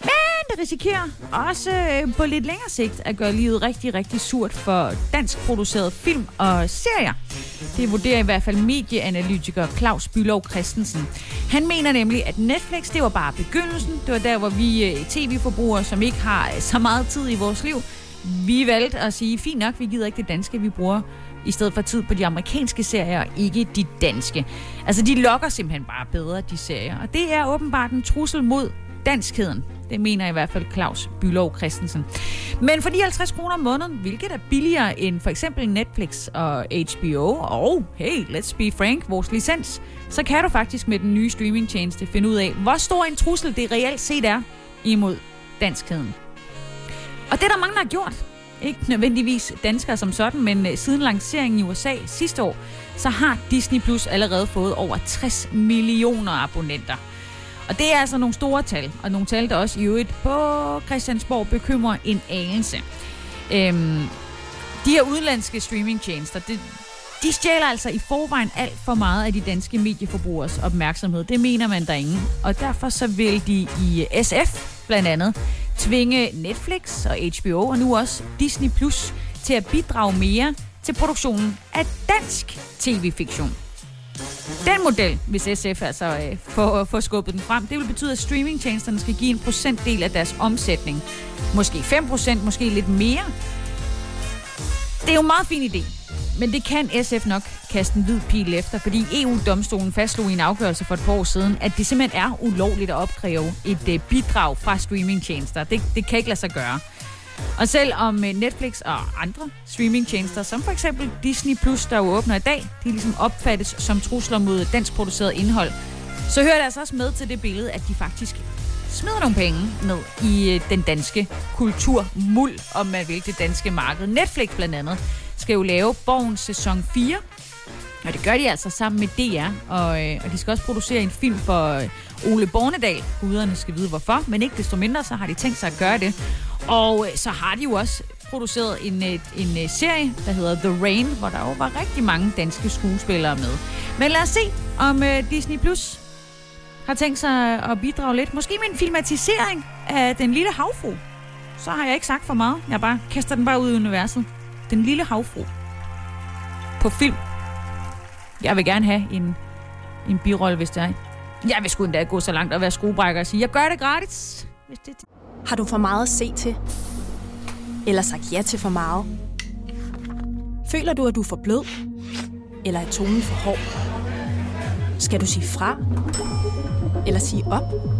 Men det risikerer også øh, på lidt længere sigt at gøre livet rigtig, rigtig surt for dansk produceret film og serier. Det vurderer i hvert fald medieanalytiker Claus Bylov Christensen. Han mener nemlig, at Netflix det var bare begyndelsen. Det var der, hvor vi øh, tv-forbrugere, som ikke har øh, så meget tid i vores liv, vi valgte at sige, fint nok, vi gider ikke det danske, vi bruger i stedet for tid på de amerikanske serier, og ikke de danske. Altså, de lokker simpelthen bare bedre, de serier. Og det er åbenbart en trussel mod danskheden. Det mener i hvert fald Claus Bylov Christensen. Men for de 50 kroner om måneden, hvilket er billigere end for eksempel Netflix og HBO, og hey, let's be frank, vores licens, så kan du faktisk med den nye streamingtjeneste finde ud af, hvor stor en trussel det reelt set er imod danskheden. Og det er der mange, der har gjort. Ikke nødvendigvis danskere som sådan, men øh, siden lanceringen i USA sidste år, så har Disney Plus allerede fået over 60 millioner abonnenter. Og det er altså nogle store tal, og nogle tal, der også i øvrigt på Christiansborg bekymrer en anelse. Øhm, de her udenlandske streamingtjenester, det, de stjæler altså i forvejen alt for meget af de danske medieforbrugers opmærksomhed. Det mener man derinde. Og derfor så vil de i SF blandt andet tvinge Netflix og HBO og nu også Disney Plus til at bidrage mere til produktionen af dansk tv-fiktion. Den model, hvis SF altså øh, får, får skubbet den frem, det vil betyde, at streamingtjenesterne skal give en procentdel af deres omsætning. Måske 5%, måske lidt mere. Det er jo en meget fin idé. Men det kan SF nok kaste en hvid pil efter, fordi EU-domstolen fastslog i en afgørelse for et par år siden, at det simpelthen er ulovligt at opkræve et øh, bidrag fra streamingtjenester. Det, det kan ikke lade sig gøre. Og selvom øh, Netflix og andre streamingtjenester, som for eksempel Disney Plus, der jo åbner i dag, de ligesom opfattes som trusler mod dansk produceret indhold, så hører det altså også med til det billede, at de faktisk smider nogle penge ned i øh, den danske kulturmuld, om man vil, det danske marked. Netflix blandt andet skal jo lave Borgen sæson 4, og det gør de altså sammen med DR, og, øh, og de skal også producere en film for øh, Ole Bornedal. Guderne skal vide hvorfor, men ikke desto mindre, så har de tænkt sig at gøre det. Og øh, så har de jo også produceret en, øh, en, en serie, der hedder The Rain, hvor der jo var rigtig mange danske skuespillere med. Men lad os se, om øh, Disney Plus har tænkt sig at bidrage lidt. Måske med en filmatisering af Den Lille Havfru, så har jeg ikke sagt for meget. Jeg bare kaster den bare ud i universet. Den lille havfru. På film. Jeg vil gerne have en, en birolle, hvis det er. Jeg vil sgu endda gå så langt og være skruebrækker og sige, jeg gør det gratis. Hvis det Har du for meget at se til? Eller sagt ja til for meget? Føler du, at du er for blød? Eller er tonen for hård? Skal du sige fra? Eller sige op?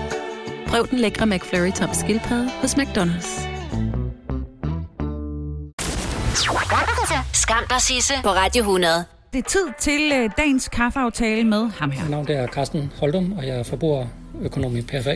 Prøv den lækre McFlurry tom skildpadde hos McDonald's. Skam dig, Sisse, på Radio 100. Det er tid til øh, dagens kaffeaftale med ham her. Mit navn er Carsten Holdum, og jeg er forbrugerøkonom i PFA.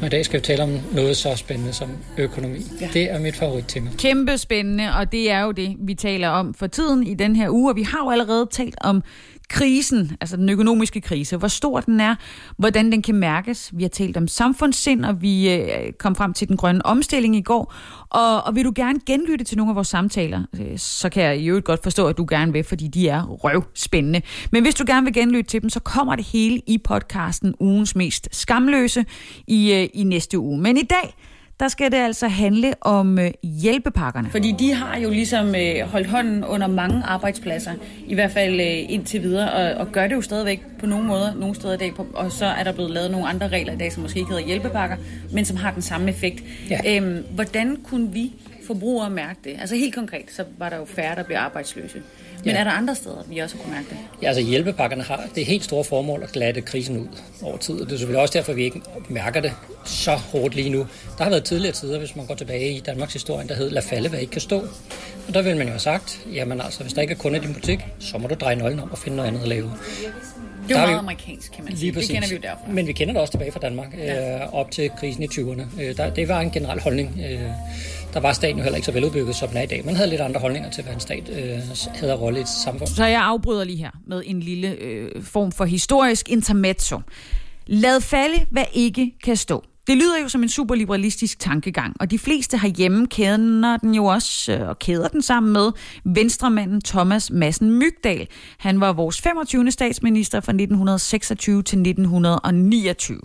Og i dag skal vi tale om noget så spændende som økonomi. Ja. Det er mit favorittema. Kæmpe spændende, og det er jo det, vi taler om for tiden i den her uge. Og vi har jo allerede talt om krisen, altså den økonomiske krise, hvor stor den er, hvordan den kan mærkes. Vi har talt om samfundssind, og vi øh, kom frem til den grønne omstilling i går. Og, og vil du gerne genlytte til nogle af vores samtaler, øh, så kan jeg jo godt forstå, at du gerne vil, fordi de er røvspændende. Men hvis du gerne vil genlytte til dem, så kommer det hele i podcasten Ugens Mest Skamløse i, øh, i næste uge. Men i dag, der skal det altså handle om øh, hjælpepakkerne. Fordi de har jo ligesom øh, holdt hånden under mange arbejdspladser, i hvert fald øh, indtil videre, og, og gør det jo stadigvæk på nogle måder, nogle steder i dag, på, og så er der blevet lavet nogle andre regler i dag, som måske ikke hedder hjælpepakker, men som har den samme effekt. Ja. Øhm, hvordan kunne vi forbrugere mærke det? Altså helt konkret, så var der jo færre, der blev arbejdsløse. Men ja. er der andre steder, vi også kunne mærke det? Ja, altså hjælpepakkerne har det helt store formål at glatte krisen ud over tid. Og det er selvfølgelig også derfor, vi ikke mærker det så hårdt lige nu. Der har været tidligere tider, hvis man går tilbage i Danmarks historie, der hed lad falde, hvad ikke kan stå. Og der vil man jo have sagt, jamen altså, hvis der ikke er kunder i din butik, så må du dreje nøglen om og finde noget andet at lave. Det er jo meget amerikansk, kan man sige. Det kender vi jo derfra. Men vi kender det også tilbage fra Danmark, ja. øh, op til krisen i 20'erne. Øh, der, det var en generel holdning. Øh, der var staten jo heller ikke så veludbygget, som den er i dag. Man havde lidt andre holdninger til, hvad en stat øh, havde rolle i et samfund. Så jeg afbryder lige her med en lille øh, form for historisk intermezzo. Lad falde, hvad ikke kan stå. Det lyder jo som en superliberalistisk tankegang, og de fleste herhjemme kender den jo også, øh, og kæder den sammen med venstremanden Thomas Massen Mygdal. Han var vores 25. statsminister fra 1926 til 1929.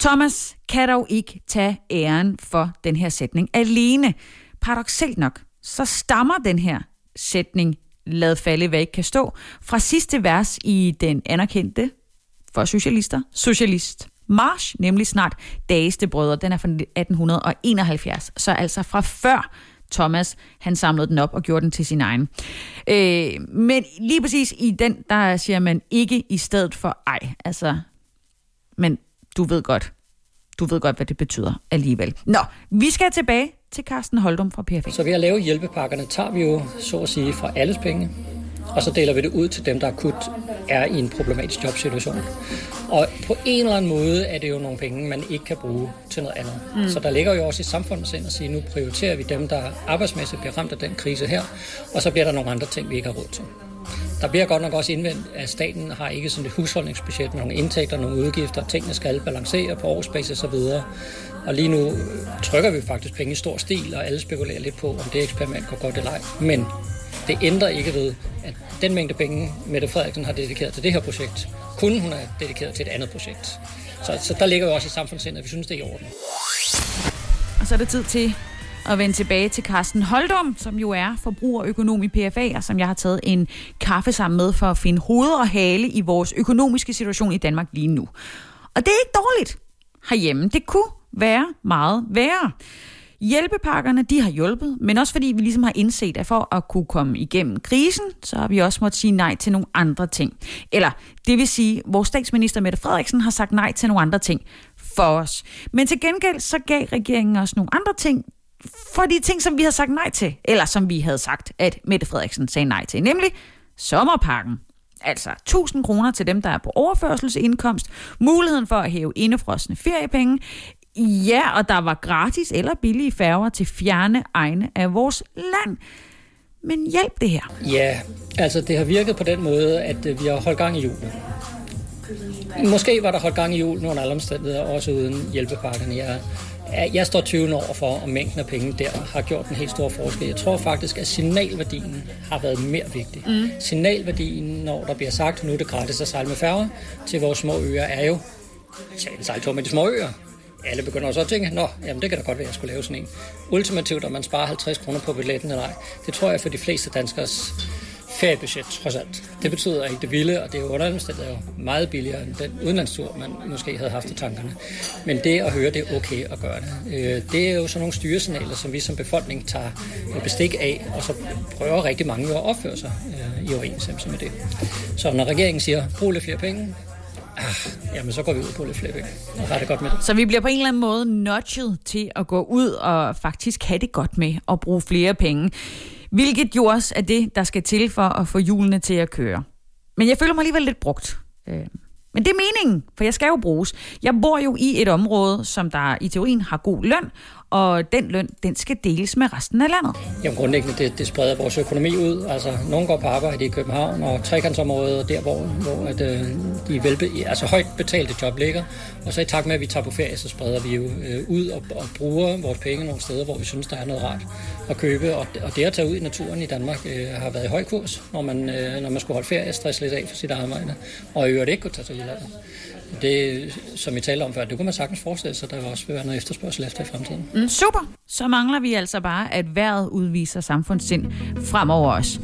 Thomas kan dog ikke tage æren for den her sætning alene. Paradoxalt nok, så stammer den her sætning, lad falde, hvad ikke kan stå, fra sidste vers i den anerkendte for socialister, socialist March, nemlig snart Dageste Brødre. Den er fra 1871, så altså fra før Thomas, han samlede den op og gjorde den til sin egen. Øh, men lige præcis i den, der siger man ikke i stedet for ej. Altså, men du ved godt, du ved godt, hvad det betyder alligevel. Nå, vi skal tilbage til Carsten Holdum fra PFA. Så ved at lave hjælpepakkerne, tager vi jo, så at sige, fra alles penge, og så deler vi det ud til dem, der akut er i en problematisk jobsituation. Og på en eller anden måde er det jo nogle penge, man ikke kan bruge til noget andet. Mm. Så der ligger jo også i samfundets at sige, nu prioriterer vi dem, der arbejdsmæssigt bliver ramt af den krise her, og så bliver der nogle andre ting, vi ikke har råd til. Der bliver godt nok også indvendt, at staten har ikke sådan et husholdningsbudget med nogle indtægter, nogle udgifter, tingene skal balancere på årsbasis og videre. Og lige nu trykker vi faktisk penge i stor stil, og alle spekulerer lidt på, om det eksperiment går godt eller ej. Men det ændrer ikke ved, at den mængde penge, Mette Frederiksen har dedikeret til det her projekt, kunne hun have dedikeret til et andet projekt. Så, så der ligger jo også i samfundssindet, at vi synes, det er i orden. Og så er det tid til at vende tilbage til Carsten Holdum, som jo er forbrugerøkonom i PFA, og som jeg har taget en kaffe sammen med for at finde hoved og hale i vores økonomiske situation i Danmark lige nu. Og det er ikke dårligt herhjemme. Det kunne være meget værre. Hjælpepakkerne, de har hjulpet, men også fordi vi ligesom har indset, at for at kunne komme igennem krisen, så har vi også måttet sige nej til nogle andre ting. Eller det vil sige, vores statsminister Mette Frederiksen har sagt nej til nogle andre ting for os. Men til gengæld så gav regeringen os nogle andre ting, for de ting, som vi havde sagt nej til, eller som vi havde sagt, at Mette Frederiksen sagde nej til, nemlig sommerpakken. Altså 1000 kroner til dem, der er på overførselsindkomst, muligheden for at hæve indefrosne feriepenge, ja, og der var gratis eller billige færger til fjerne egne af vores land. Men hjælp det her. Ja, altså det har virket på den måde, at øh, vi har holdt gang i julen. Måske var der holdt gang i julen under alle omstændigheder, også uden hjælpepakkerne. Jeg, jeg står 20 år for, om mængden af penge der har gjort en helt stor forskel. Jeg tror faktisk, at signalværdien har været mere vigtig. Mm. Signalværdien, når der bliver sagt, nu er det gratis at sejle med færger til vores små øer, er jo, tale sejltur med de små øer alle begynder også at tænke, nå, jamen det kan da godt være, at jeg skulle lave sådan en. Ultimativt, om man sparer 50 kroner på billetten eller ej, det tror jeg for de fleste danskers feriebudget, trods alt. Det betyder ikke det vilde, og det er jo under er jo meget billigere end den udenlandstur, man måske havde haft i tankerne. Men det at høre, det er okay at gøre det. Øh, det er jo sådan nogle styresignaler, som vi som befolkning tager bestik af, og så prøver rigtig mange at opføre sig øh, i overensstemmelse med det. Så når regeringen siger, brug lidt flere penge, ah, jamen så går vi ud på lidt flere penge og har det godt med det. Så vi bliver på en eller anden måde nudget til at gå ud og faktisk have det godt med at bruge flere penge. Hvilket jo også er det, der skal til for at få hjulene til at køre. Men jeg føler mig alligevel lidt brugt. Øh, men det er meningen, for jeg skal jo bruges. Jeg bor jo i et område, som der i teorien har god løn, og den løn, den skal deles med resten af landet. Jamen grundlæggende, det, det spreder vores økonomi ud. Altså, nogen går på arbejde i København og trekantsområdet, der hvor, hvor at, øh, de velbe, altså højt betalte job ligger. Og så i takt med, at vi tager på ferie, så spreder vi jo øh, ud og, og bruger vores penge nogle steder, hvor vi synes, der er noget rart at købe. Og, og det at tage ud i naturen i Danmark øh, har været i høj kurs, når man, øh, når man skulle holde ferie, stress lidt af for sit arbejde. Og i øvrigt ikke kunne tage til udlandet det, som vi talte om før, det kunne man sagtens forestille sig, der vil også være noget efterspørgsel efter i fremtiden. Mm, super. Så mangler vi altså bare, at vejret udviser samfundssind fremover os.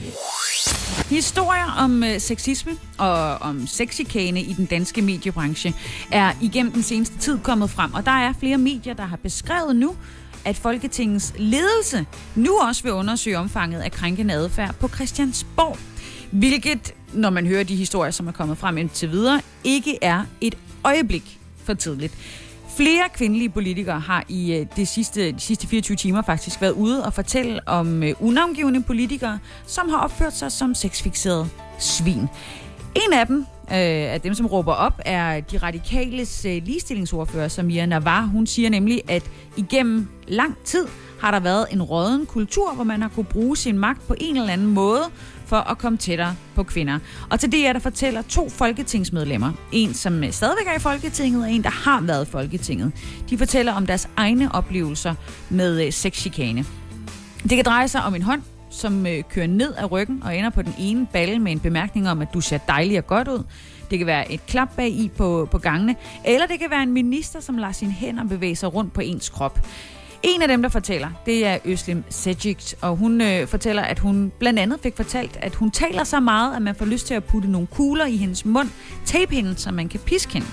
Historier om øh, sexisme og om sexikane i den danske mediebranche er igennem den seneste tid kommet frem, og der er flere medier, der har beskrevet nu, at Folketingets ledelse nu også vil undersøge omfanget af krænkende adfærd på Christiansborg. Hvilket, når man hører de historier, som er kommet frem indtil videre, ikke er et øjeblik for tidligt. Flere kvindelige politikere har i øh, de sidste, de sidste 24 timer faktisk været ude og fortælle om øh, unavngivende politikere, som har opført sig som sexfixerede svin. En af dem, øh, af dem, som råber op, er de radikales øh, ligestillingsordfører, Samia Navar. Hun siger nemlig, at igennem lang tid har der været en råden kultur, hvor man har kunne bruge sin magt på en eller anden måde for at komme tættere på kvinder. Og til det er der fortæller to folketingsmedlemmer. En, som øh, stadigvæk er i Folketinget, og en, der har været i Folketinget. De fortæller om deres egne oplevelser med øh, sexchikane. Det kan dreje sig om en hånd, som øh, kører ned af ryggen og ender på den ene balle med en bemærkning om, at du ser dejlig og godt ud. Det kan være et klap bag i på, på gangene, eller det kan være en minister, som lader sine hænder bevæge sig rundt på ens krop. En af dem, der fortæller, det er Øslim Sejic, og hun øh, fortæller, at hun blandt andet fik fortalt, at hun taler så meget, at man får lyst til at putte nogle kugler i hendes mund, tape hende, så man kan piske hende.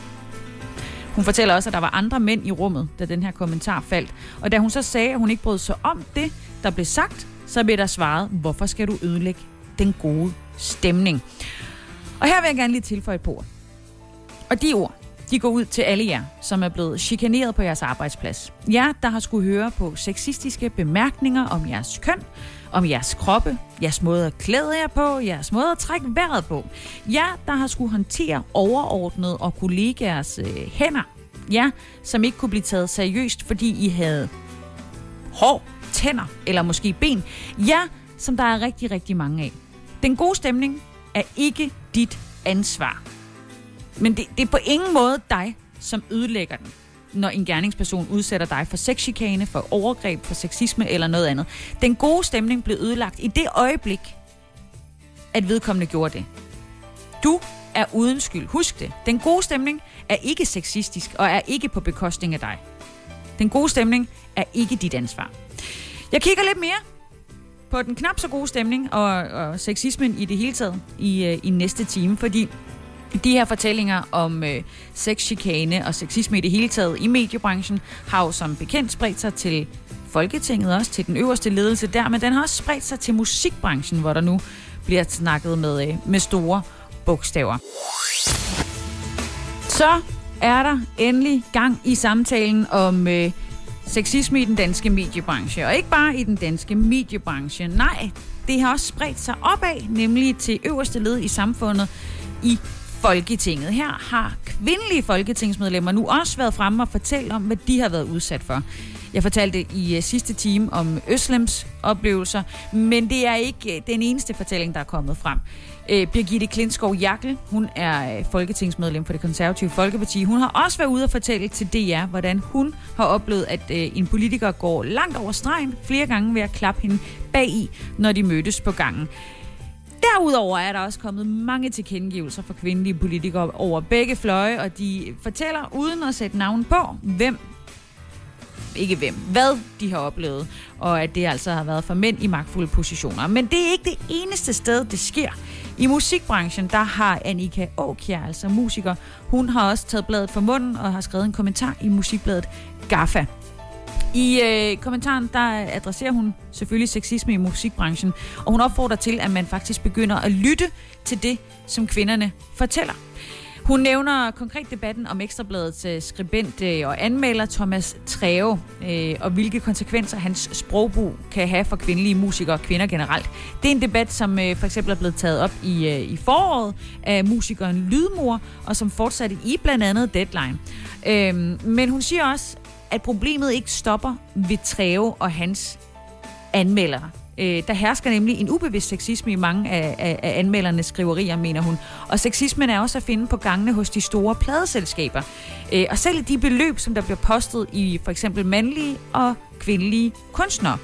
Hun fortæller også, at der var andre mænd i rummet, da den her kommentar faldt. Og da hun så sagde, at hun ikke brød sig om det, der blev sagt, så blev der svaret, hvorfor skal du ødelægge den gode stemning? Og her vil jeg gerne lige tilføje et par ord. Og de ord, de går ud til alle jer, som er blevet chikaneret på jeres arbejdsplads. Jer, der har skulle høre på sexistiske bemærkninger om jeres køn, om jeres kroppe, jeres måde at klæde jer på, jeres måde at trække vejret på. Jer, der har skulle håndtere overordnet og kollegaers øh, hænder. Jer, som ikke kunne blive taget seriøst, fordi I havde hår, tænder eller måske ben. Jer, som der er rigtig, rigtig mange af. Den gode stemning er ikke dit ansvar. Men det, det er på ingen måde dig, som ødelægger den, når en gerningsperson udsætter dig for sexchikane, for overgreb, for sexisme eller noget andet. Den gode stemning blev ødelagt i det øjeblik, at vedkommende gjorde det. Du er uden skyld. Husk det. Den gode stemning er ikke sexistisk og er ikke på bekostning af dig. Den gode stemning er ikke dit ansvar. Jeg kigger lidt mere på den knap så gode stemning og, og sexismen i det hele taget i, øh, i næste time, fordi de her fortællinger om øh, sexchikane og sexisme i det hele taget i mediebranchen har jo som bekendt spredt sig til Folketinget også, til den øverste ledelse der, men den har også spredt sig til musikbranchen, hvor der nu bliver snakket med, øh, med store bogstaver. Så er der endelig gang i samtalen om øh, sexisme i den danske mediebranche. Og ikke bare i den danske mediebranche. Nej, det har også spredt sig opad, nemlig til øverste led i samfundet i Folketinget. Her har kvindelige folketingsmedlemmer nu også været fremme og fortælle om, hvad de har været udsat for. Jeg fortalte i øh, sidste time om Øslems oplevelser, men det er ikke øh, den eneste fortælling, der er kommet frem. Øh, Birgitte Klinskov Jakkel, hun er folketingsmedlem for det konservative Folkeparti. Hun har også været ude og fortælle til DR, hvordan hun har oplevet, at en politiker går langt over stregen flere gange ved at klappe hende bag i, når de mødtes på gangen. Derudover er der også kommet mange tilkendegivelser fra kvindelige politikere over begge fløje, og de fortæller uden at sætte navn på, hvem ikke hvem, hvad de har oplevet, og at det altså har været for mænd i magtfulde positioner. Men det er ikke det eneste sted, det sker. I musikbranchen, der har Annika Åkjær, altså musiker, hun har også taget bladet for munden og har skrevet en kommentar i musikbladet Gaffa. I øh, kommentaren, der adresserer hun selvfølgelig sexisme i musikbranchen, og hun opfordrer til, at man faktisk begynder at lytte til det, som kvinderne fortæller. Hun nævner konkret debatten om Ekstrabladets øh, skribent øh, og anmelder Thomas Treve, øh, og hvilke konsekvenser hans sprogbrug kan have for kvindelige musikere og kvinder generelt. Det er en debat, som for eksempel er blevet taget op i, i foråret af musikeren Lydmor, og som fortsatte i blandt andet Deadline. Øhm, men hun siger også, at problemet ikke stopper ved Treve og hans anmeldere. Øh, der hersker nemlig en ubevidst sexisme i mange af, af, af anmeldernes skriverier, mener hun. Og sexismen er også at finde på gangene hos de store pladeselskaber. Øh, og selv de beløb, som der bliver postet i for eksempel mandlige og kvindelige kunstnere.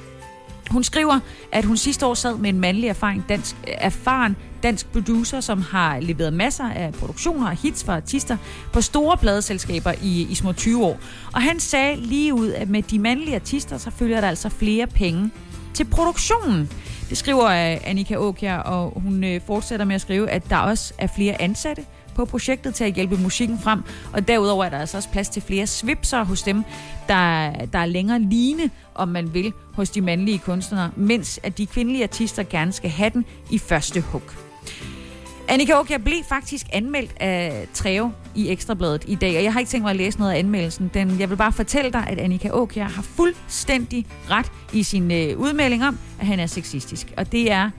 Hun skriver, at hun sidste år sad med en mandlig erfaring dansk, erfaren dansk producer, som har leveret masser af produktioner og hits for artister på store pladeselskaber i, i små 20 år. Og han sagde lige ud, at med de mandlige artister, så følger der altså flere penge til produktionen. Det skriver øh, Annika Åkjær, og hun øh, fortsætter med at skrive, at der også er flere ansatte på projektet til at hjælpe musikken frem. Og derudover er der altså også plads til flere svipser hos dem, der, der er længere line, om man vil, hos de mandlige kunstnere, mens at de kvindelige artister gerne skal have den i første hug. Annika Åkjær blev faktisk anmeldt af Treo i Ekstrabladet i dag, og jeg har ikke tænkt mig at læse noget af anmeldelsen. Den, jeg vil bare fortælle dig, at Annika Åkjær har fuldstændig ret i sin øh, udmelding om, at han er sexistisk. Og det er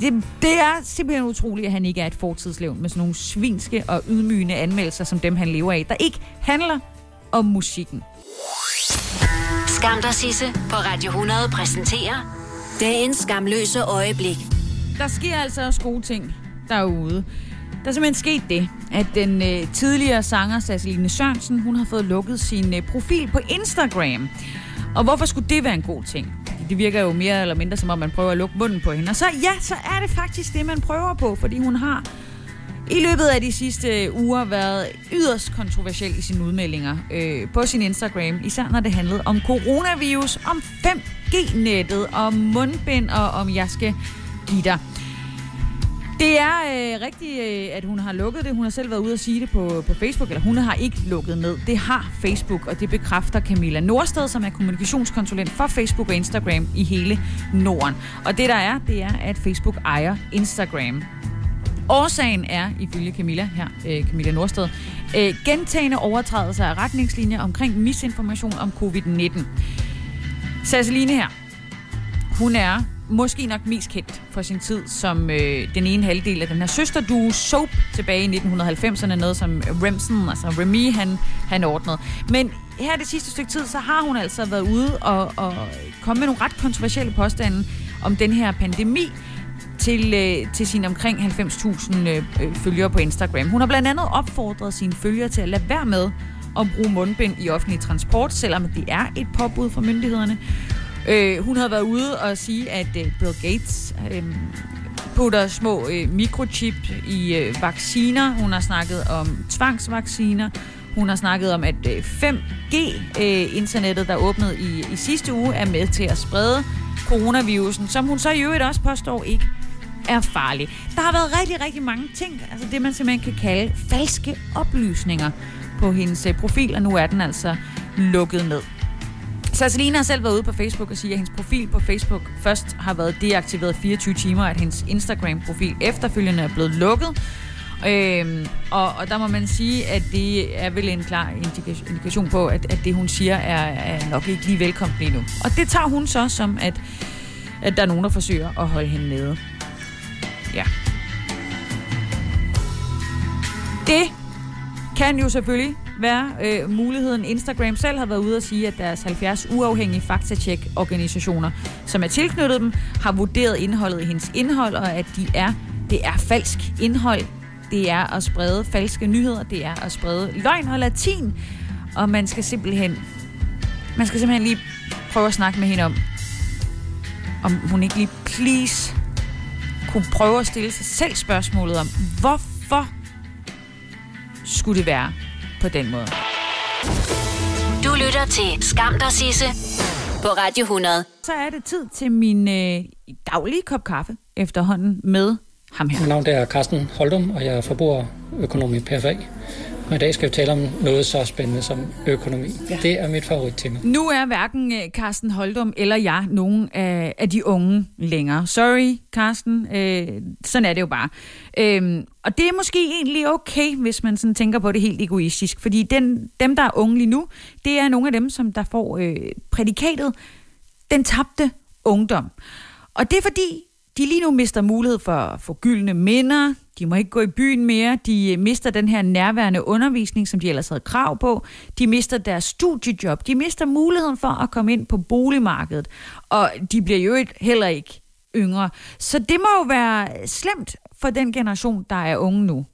det, det er simpelthen utroligt, at han ikke er et fortidslevn med sådan nogle svinske og ydmygende anmeldelser, som dem han lever af, der ikke handler om musikken. Skam dig, Sisse, på Radio 100 præsenterer dagens skamløse øjeblik. Der sker altså også gode ting derude. Der er simpelthen sket det, at den øh, tidligere sanger Sasseline Sørensen, hun har fået lukket sin øh, profil på Instagram. Og hvorfor skulle det være en god ting? Det virker jo mere eller mindre som om, man prøver at lukke munden på hende. Og så ja, så er det faktisk det, man prøver på, fordi hun har i løbet af de sidste øh, uger været yderst kontroversiel i sine udmeldinger øh, på sin Instagram, især når det handlede om coronavirus, om 5G-nettet, om mundbind og om jeg skal give dig. Det er øh, rigtigt, øh, at hun har lukket det. Hun har selv været ude og sige det på, på Facebook, eller hun har ikke lukket ned. Det har Facebook, og det bekræfter Camilla Nordsted, som er kommunikationskonsulent for Facebook og Instagram i hele Norden. Og det der er, det er, at Facebook ejer Instagram. Årsagen er, ifølge Camilla her, øh, Camilla Nordsted, øh, gentagende overtrædelser af retningslinjer omkring misinformation om covid-19. Sasseline her, hun er måske nok mest kendt for sin tid som øh, den ene halvdel af den her søsterduo Soap tilbage i 1990'erne, noget som Remsen, altså Remy, han, han ordnede. Men her det sidste stykke tid, så har hun altså været ude og, og komme med nogle ret kontroversielle påstande om den her pandemi, til, øh, til sine omkring 90.000 øh, øh, følgere på Instagram. Hun har blandt andet opfordret sine følgere til at lade være med at bruge mundbind i offentlig transport, selvom det er et påbud fra myndighederne. Øh, hun havde været ude og sige, at øh, Bill Gates øh, putter små øh, mikrochip i øh, vacciner. Hun har snakket om tvangsvacciner. Hun har snakket om, at øh, 5G-internettet, øh, der åbnede i, i sidste uge, er med til at sprede coronavirusen, som hun så i øvrigt også påstår ikke er farlig. Der har været rigtig, rigtig mange ting, altså det man simpelthen kan kalde falske oplysninger på hendes øh, profil, og nu er den altså lukket ned. Sasselina har selv været ude på Facebook og siger, at hendes profil på Facebook først har været deaktiveret 24 timer, at hendes Instagram-profil efterfølgende er blevet lukket. Øhm, og, og der må man sige, at det er vel en klar indikation på, at, at det hun siger er, er nok ikke lige velkommen lige nu. Og det tager hun så som, at, at der er nogen, der forsøger at holde hende nede. Ja. Det kan jo selvfølgelig være øh, muligheden. Instagram selv har været ude og sige, at deres 70 uafhængige faktatjek-organisationer, som er tilknyttet dem, har vurderet indholdet i hendes indhold, og at de er, det er falsk indhold. Det er at sprede falske nyheder. Det er at sprede løgn og latin. Og man skal simpelthen, man skal simpelthen lige prøve at snakke med hende om, om hun ikke lige please kunne prøve at stille sig selv spørgsmålet om, hvorfor skulle det være på den måde. Du lytter til Skam dig, Sisse på Radio 100. Så er det tid til min øh, daglige kop kaffe efterhånden med ham her. Mit navn er Carsten Holdum, og jeg er forbrugerøkonom i PFA. Og i dag skal vi tale om noget så spændende som økonomi. Ja. Det er mit favorittema. Nu er hverken øh, Carsten Holdum eller jeg nogen af, af de unge længere. Sorry, Carsten. Øh, sådan er det jo bare. Øhm, og det er måske egentlig okay, hvis man sådan tænker på det helt egoistisk. Fordi den, dem, der er unge lige nu, det er nogle af dem, som der får øh, prædikatet den tabte ungdom. Og det er fordi, de lige nu mister mulighed for at få gyldne minder, de må ikke gå i byen mere, de mister den her nærværende undervisning, som de ellers havde krav på, de mister deres studiejob, de mister muligheden for at komme ind på boligmarkedet, og de bliver jo heller ikke yngre. Så det må jo være slemt for den generation, der er unge nu.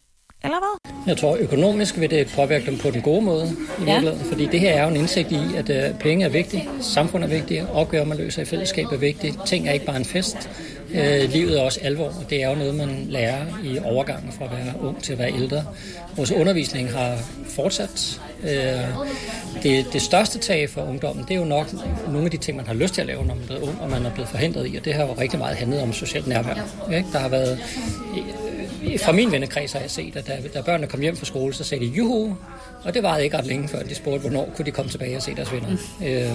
Eller hvad? Jeg tror, økonomisk vil det påvirke dem på den gode måde i Ja. virkeligheden, fordi det her er jo en indsigt i, at øh, penge er vigtige, samfundet er vigtigt, opgaver man løser i fællesskab er vigtigt, ting er ikke bare en fest, øh, livet er også alvor, og det er jo noget, man lærer i overgangen fra at være ung til at være ældre. Vores undervisning har fortsat. Øh, det, det største tag for ungdommen, det er jo nok nogle af de ting, man har lyst til at lave, når man er blevet ung, og man er blevet forhindret i, og det har jo rigtig meget handlet om socialt nærvær. Ikke? Der har været fra min vennekreds har jeg set, at da, da børnene kom hjem fra skole, så sagde de juhu, og det varede ikke ret længe før de spurgte, hvornår kunne de komme tilbage og se deres venner. Mm. Øh,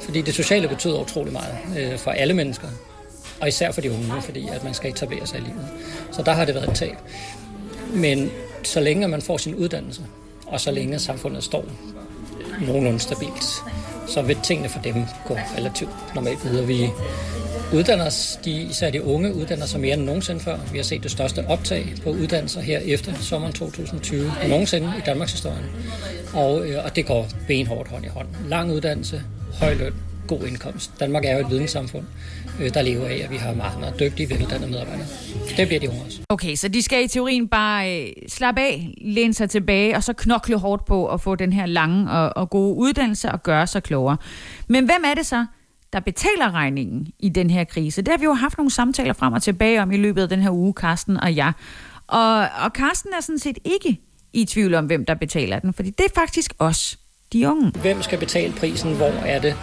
fordi det sociale betyder utrolig meget øh, for alle mennesker, og især for de unge, fordi at man skal etablere sig i livet. Så der har det været et tab. Men så længe man får sin uddannelse, og så længe samfundet står nogenlunde stabilt, så vil tingene for dem gå relativt normalt videre. Vi uddanner os, de, især de unge uddanner sig mere end nogensinde før. Vi har set det største optag på uddannelser her efter sommeren 2020 nogensinde i Danmarks historie. Og, øh, og det går benhårdt hånd i hånd. Lang uddannelse, høj løn, god indkomst. Danmark er jo et videnssamfund, øh, der lever af, at vi har meget, meget dygtige, veluddannede medarbejdere. Det bliver de unge også. Okay, så de skal i teorien bare øh, slappe af, læne sig tilbage, og så knokle hårdt på at få den her lange og, og gode uddannelse og gøre sig klogere. Men hvem er det så, der betaler regningen i den her krise? Det har vi jo haft nogle samtaler frem og tilbage om i løbet af den her uge, Karsten og jeg. Og, og Karsten er sådan set ikke i tvivl om, hvem der betaler den, fordi det er faktisk os, de unge. Hvem skal betale prisen? Hvor er det?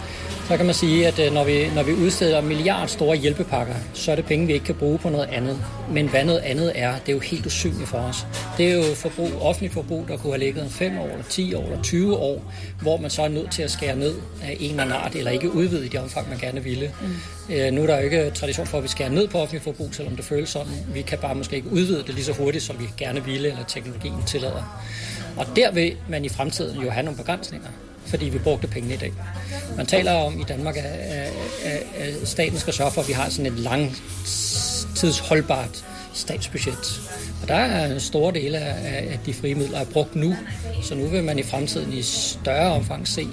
Så kan man sige, at øh, når vi, når vi udsteder milliard store hjælpepakker, så er det penge, vi ikke kan bruge på noget andet. Men hvad noget andet er, det er jo helt usynligt for os. Det er jo forbrug, offentlig forbrug, der kunne have ligget 5 år, eller 10 år, eller 20 år, hvor man så er nødt til at skære ned af en eller anden art, eller ikke udvide i det omfang, man gerne ville. Mm. Øh, nu er der jo ikke tradition for, at vi skærer ned på offentlig forbrug, selvom det føles sådan. Vi kan bare måske ikke udvide det lige så hurtigt, som vi gerne ville, eller teknologien tillader. Og der vil man i fremtiden jo have nogle begrænsninger, fordi vi brugte pengene i dag. Man taler om i Danmark, at, at, at, at staten skal sørge for, at vi har sådan et langtidsholdbart statsbudget. Og der er en stor del af, af de frie midler er brugt nu, så nu vil man i fremtiden i større omfang se,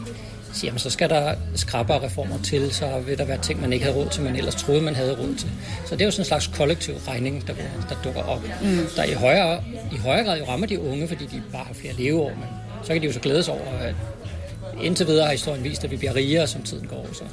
jamen, så skal der skrappere reformer til, så vil der være ting, man ikke havde råd til, man ellers troede, man havde råd til. Så det er jo sådan en slags kollektiv regning, der, der dukker op, mm. der i højere, i højere grad jo rammer de unge, fordi de bare har flere leveår, men så kan de jo så glædes over, at indtil videre har historien vist, at vi bliver rigere, som tiden går. Så,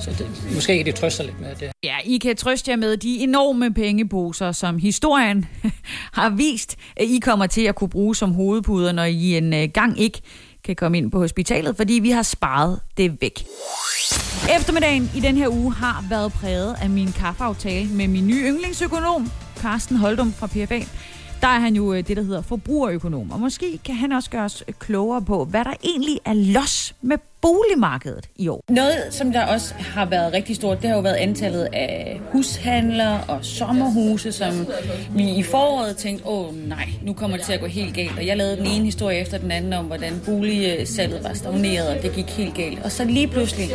så det, måske kan de trøste lidt med det. Ja, I kan trøste jer med de enorme pengeposer, som historien har vist, at I kommer til at kunne bruge som hovedpuder, når I en øh, gang ikke kan komme ind på hospitalet, fordi vi har sparet det væk. Eftermiddagen i den her uge har været præget af min kaffeaftale med min nye yndlingsøkonom, Carsten Holdum fra PFA. Der er han jo øh, det, der hedder forbrugerøkonom, og måske kan han også gøre os øh, klogere på, hvad der egentlig er los med boligmarkedet i år? Noget, som der også har været rigtig stort, det har jo været antallet af hushandler og sommerhuse, som vi i foråret tænkte, åh nej, nu kommer det til at gå helt galt. Og jeg lavede den ene historie efter den anden om, hvordan boligsalget var stagneret, og det gik helt galt. Og så lige pludselig,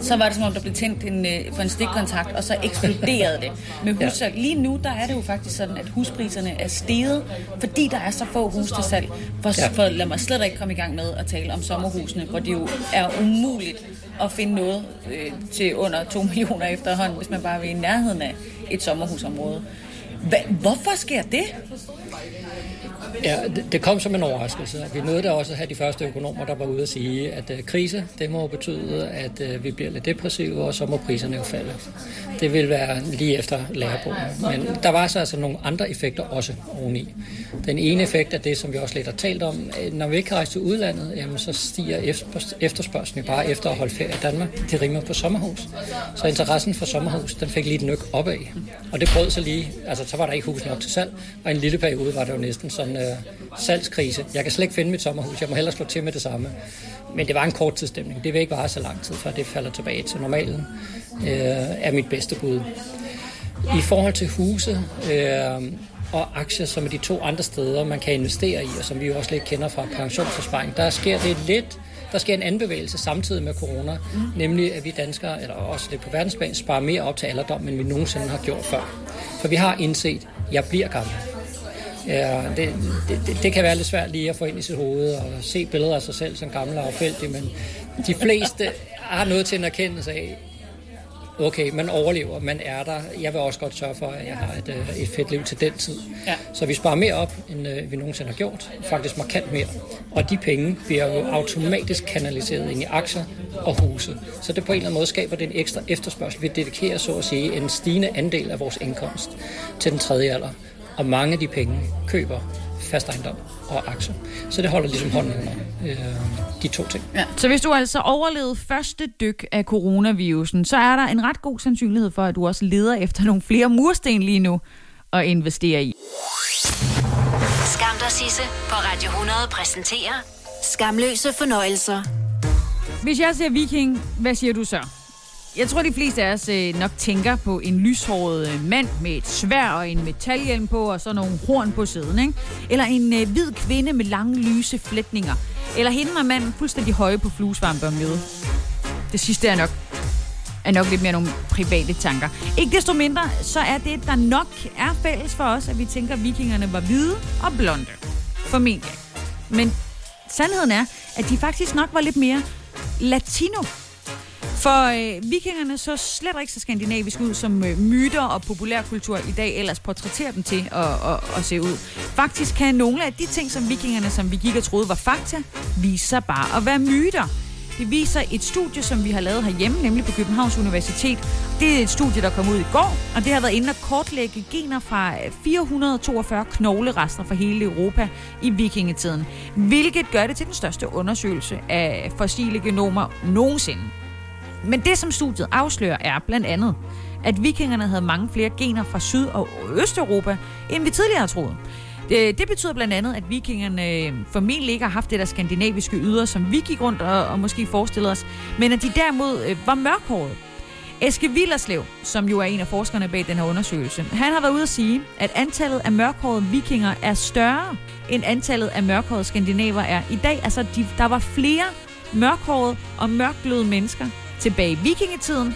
så var det som om, der blev tændt en, øh, for en stikkontakt, og så eksploderede det med hussalg. Lige nu, der er det jo faktisk sådan, at huspriserne er steget, fordi der er så få hus til salg. For, for lad mig slet ikke komme i gang med at tale om sommerhusene, hvor det jo er umuligt at finde noget øh, til under 2 millioner efterhånden, hvis man bare vil i nærheden af et sommerhusområde. Hva, hvorfor sker det? Ja, det, det kom som en overraskelse. Vi nåede da også at have de første økonomer, der var ude at sige, at uh, krise, det må betyde, at øh, vi bliver lidt depressive, og så må priserne jo falde. Det vil være lige efter lærebogen. Men der var så altså nogle andre effekter også oveni. Den ene effekt er det, som vi også lidt har talt om. Når vi ikke rejser til udlandet, jamen, så stiger efterspørgselen bare efter at holde ferie i Danmark. Det rimer på sommerhus. Så interessen for sommerhus, den fik lige et nyk opad. Og det brød så lige, altså så var der ikke hus nok til salg, og en lille periode var det jo næsten sådan øh, salgskrise. Jeg kan slet ikke finde mit sommerhus, jeg må hellere slå til med det samme. Men det var en kort tidsstemning. Det vil ikke vare så lang tid, før det falder tilbage til normalen, øh, er mit bedste bud. I forhold til huse øh, og aktier, som er de to andre steder, man kan investere i, og som vi jo også lidt kender fra pensionsforsparing, der sker det lidt der sker en anden bevægelse samtidig med corona, mm. nemlig at vi danskere, eller også det på verdensplan, sparer mere op til alderdom, end vi nogensinde har gjort før. For vi har indset, at jeg bliver gammel. Ja, det, det, det kan være lidt svært lige at få ind i sit hoved og se billeder af sig selv som gammel og affældig, men de fleste har noget til en erkendelse af, okay, man overlever, man er der. Jeg vil også godt sørge for, at jeg har et, øh, et fedt liv til den tid. Ja. Så vi sparer mere op, end øh, vi nogensinde har gjort. Faktisk markant mere. Og de penge bliver jo automatisk kanaliseret ind i aktier og huse. Så det på en eller anden måde skaber det en ekstra efterspørgsel. Vi dedikerer så at sige en stigende andel af vores indkomst til den tredje alder. Og mange af de penge køber fast ejendom og aktier. Så det holder ligesom hånden under øh, de to ting. Ja. Så hvis du altså overlevede første dyk af coronavirusen, så er der en ret god sandsynlighed for, at du også leder efter nogle flere mursten lige nu at investere i. Skam dig, Sisse, på Radio 100 præsenterer Skamløse fornøjelser. Hvis jeg siger viking, hvad siger du så? Jeg tror, de fleste af os øh, nok tænker på en lyshåret øh, mand med et svær og en metalhjelm på, og så nogle horn på siden, ikke? Eller en øh, hvid kvinde med lange, lyse flætninger. Eller hende og manden fuldstændig høje på fluesvampe og. Det sidste er nok er nok lidt mere nogle private tanker. Ikke desto mindre, så er det, der nok er fælles for os, at vi tænker, at vikingerne var hvide og blonde. Formentlig. Men sandheden er, at de faktisk nok var lidt mere latino for øh, vikingerne så slet ikke så skandinavisk ud, som øh, myter og populærkultur i dag ellers portrætterer dem til at, at, at se ud. Faktisk kan nogle af de ting, som vikingerne, som vi gik og troede var fakta, vise sig bare at være myter. Det viser et studie, som vi har lavet herhjemme, nemlig på Københavns Universitet. Det er et studie, der kom ud i går, og det har været inde at kortlægge gener fra øh, 442 knoglerester fra hele Europa i vikingetiden, hvilket gør det til den største undersøgelse af fossile genomer nogensinde. Men det, som studiet afslører, er blandt andet, at vikingerne havde mange flere gener fra Syd- og Østeuropa, end vi tidligere har troet. Det, det betyder blandt andet, at vikingerne øh, formentlig ikke har haft det der skandinaviske yder, som vi gik rundt og, og måske forestillede os, men at de derimod øh, var mørkhårede. Eske Villerslev, som jo er en af forskerne bag den her undersøgelse, han har været ude at sige, at antallet af mørkhårede vikinger er større, end antallet af mørkhårede skandinaver er i dag. Altså, de, der var flere mørkhårede og mørkløde mennesker tilbage i vikingetiden,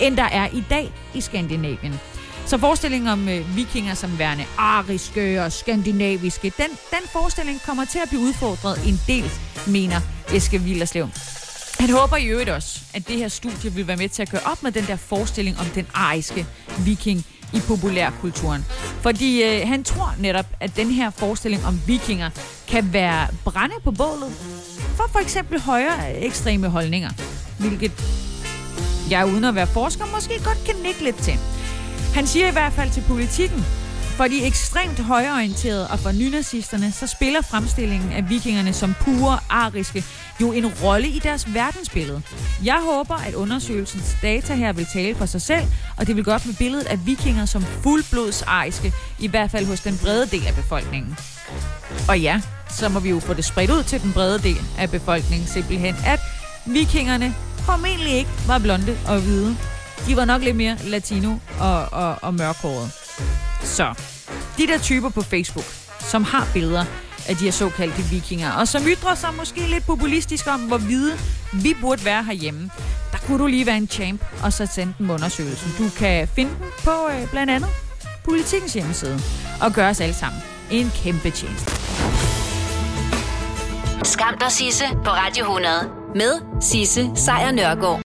end der er i dag i Skandinavien. Så forestillingen om øh, vikinger som værende ariske og skandinaviske, den, den forestilling kommer til at blive udfordret en del, mener Eske Villerslev. Han håber i øvrigt også, at det her studie vil være med til at gøre op med den der forestilling om den ariske viking i populærkulturen. Fordi øh, han tror netop, at den her forestilling om vikinger kan være brænde på bålet for for eksempel højere ekstreme holdninger hvilket jeg uden at være forsker måske godt kan nikke lidt til. Han siger i hvert fald til politikken, for de ekstremt højorienterede og for nynazisterne, så spiller fremstillingen af vikingerne som pure ariske jo en rolle i deres verdensbillede. Jeg håber, at undersøgelsens data her vil tale for sig selv, og det vil gå op med billedet af vikinger som fuldblods ariske, i hvert fald hos den brede del af befolkningen. Og ja, så må vi jo få det spredt ud til den brede del af befolkningen, simpelthen at vikingerne formentlig ikke var blonde og hvide. De var nok lidt mere latino og, og, og mørkhåret. Så, de der typer på Facebook, som har billeder af de her såkaldte vikinger, og som ytrer sig måske lidt populistisk om, hvor hvide vi burde være herhjemme, der kunne du lige være en champ og så sende den undersøgelsen. Du kan finde den på øh, blandt andet politikens hjemmeside og gøre os alle sammen en kæmpe tjeneste. Skam dig, Sisse, på Radio 100. Med Sisse Sejr Nørgaard.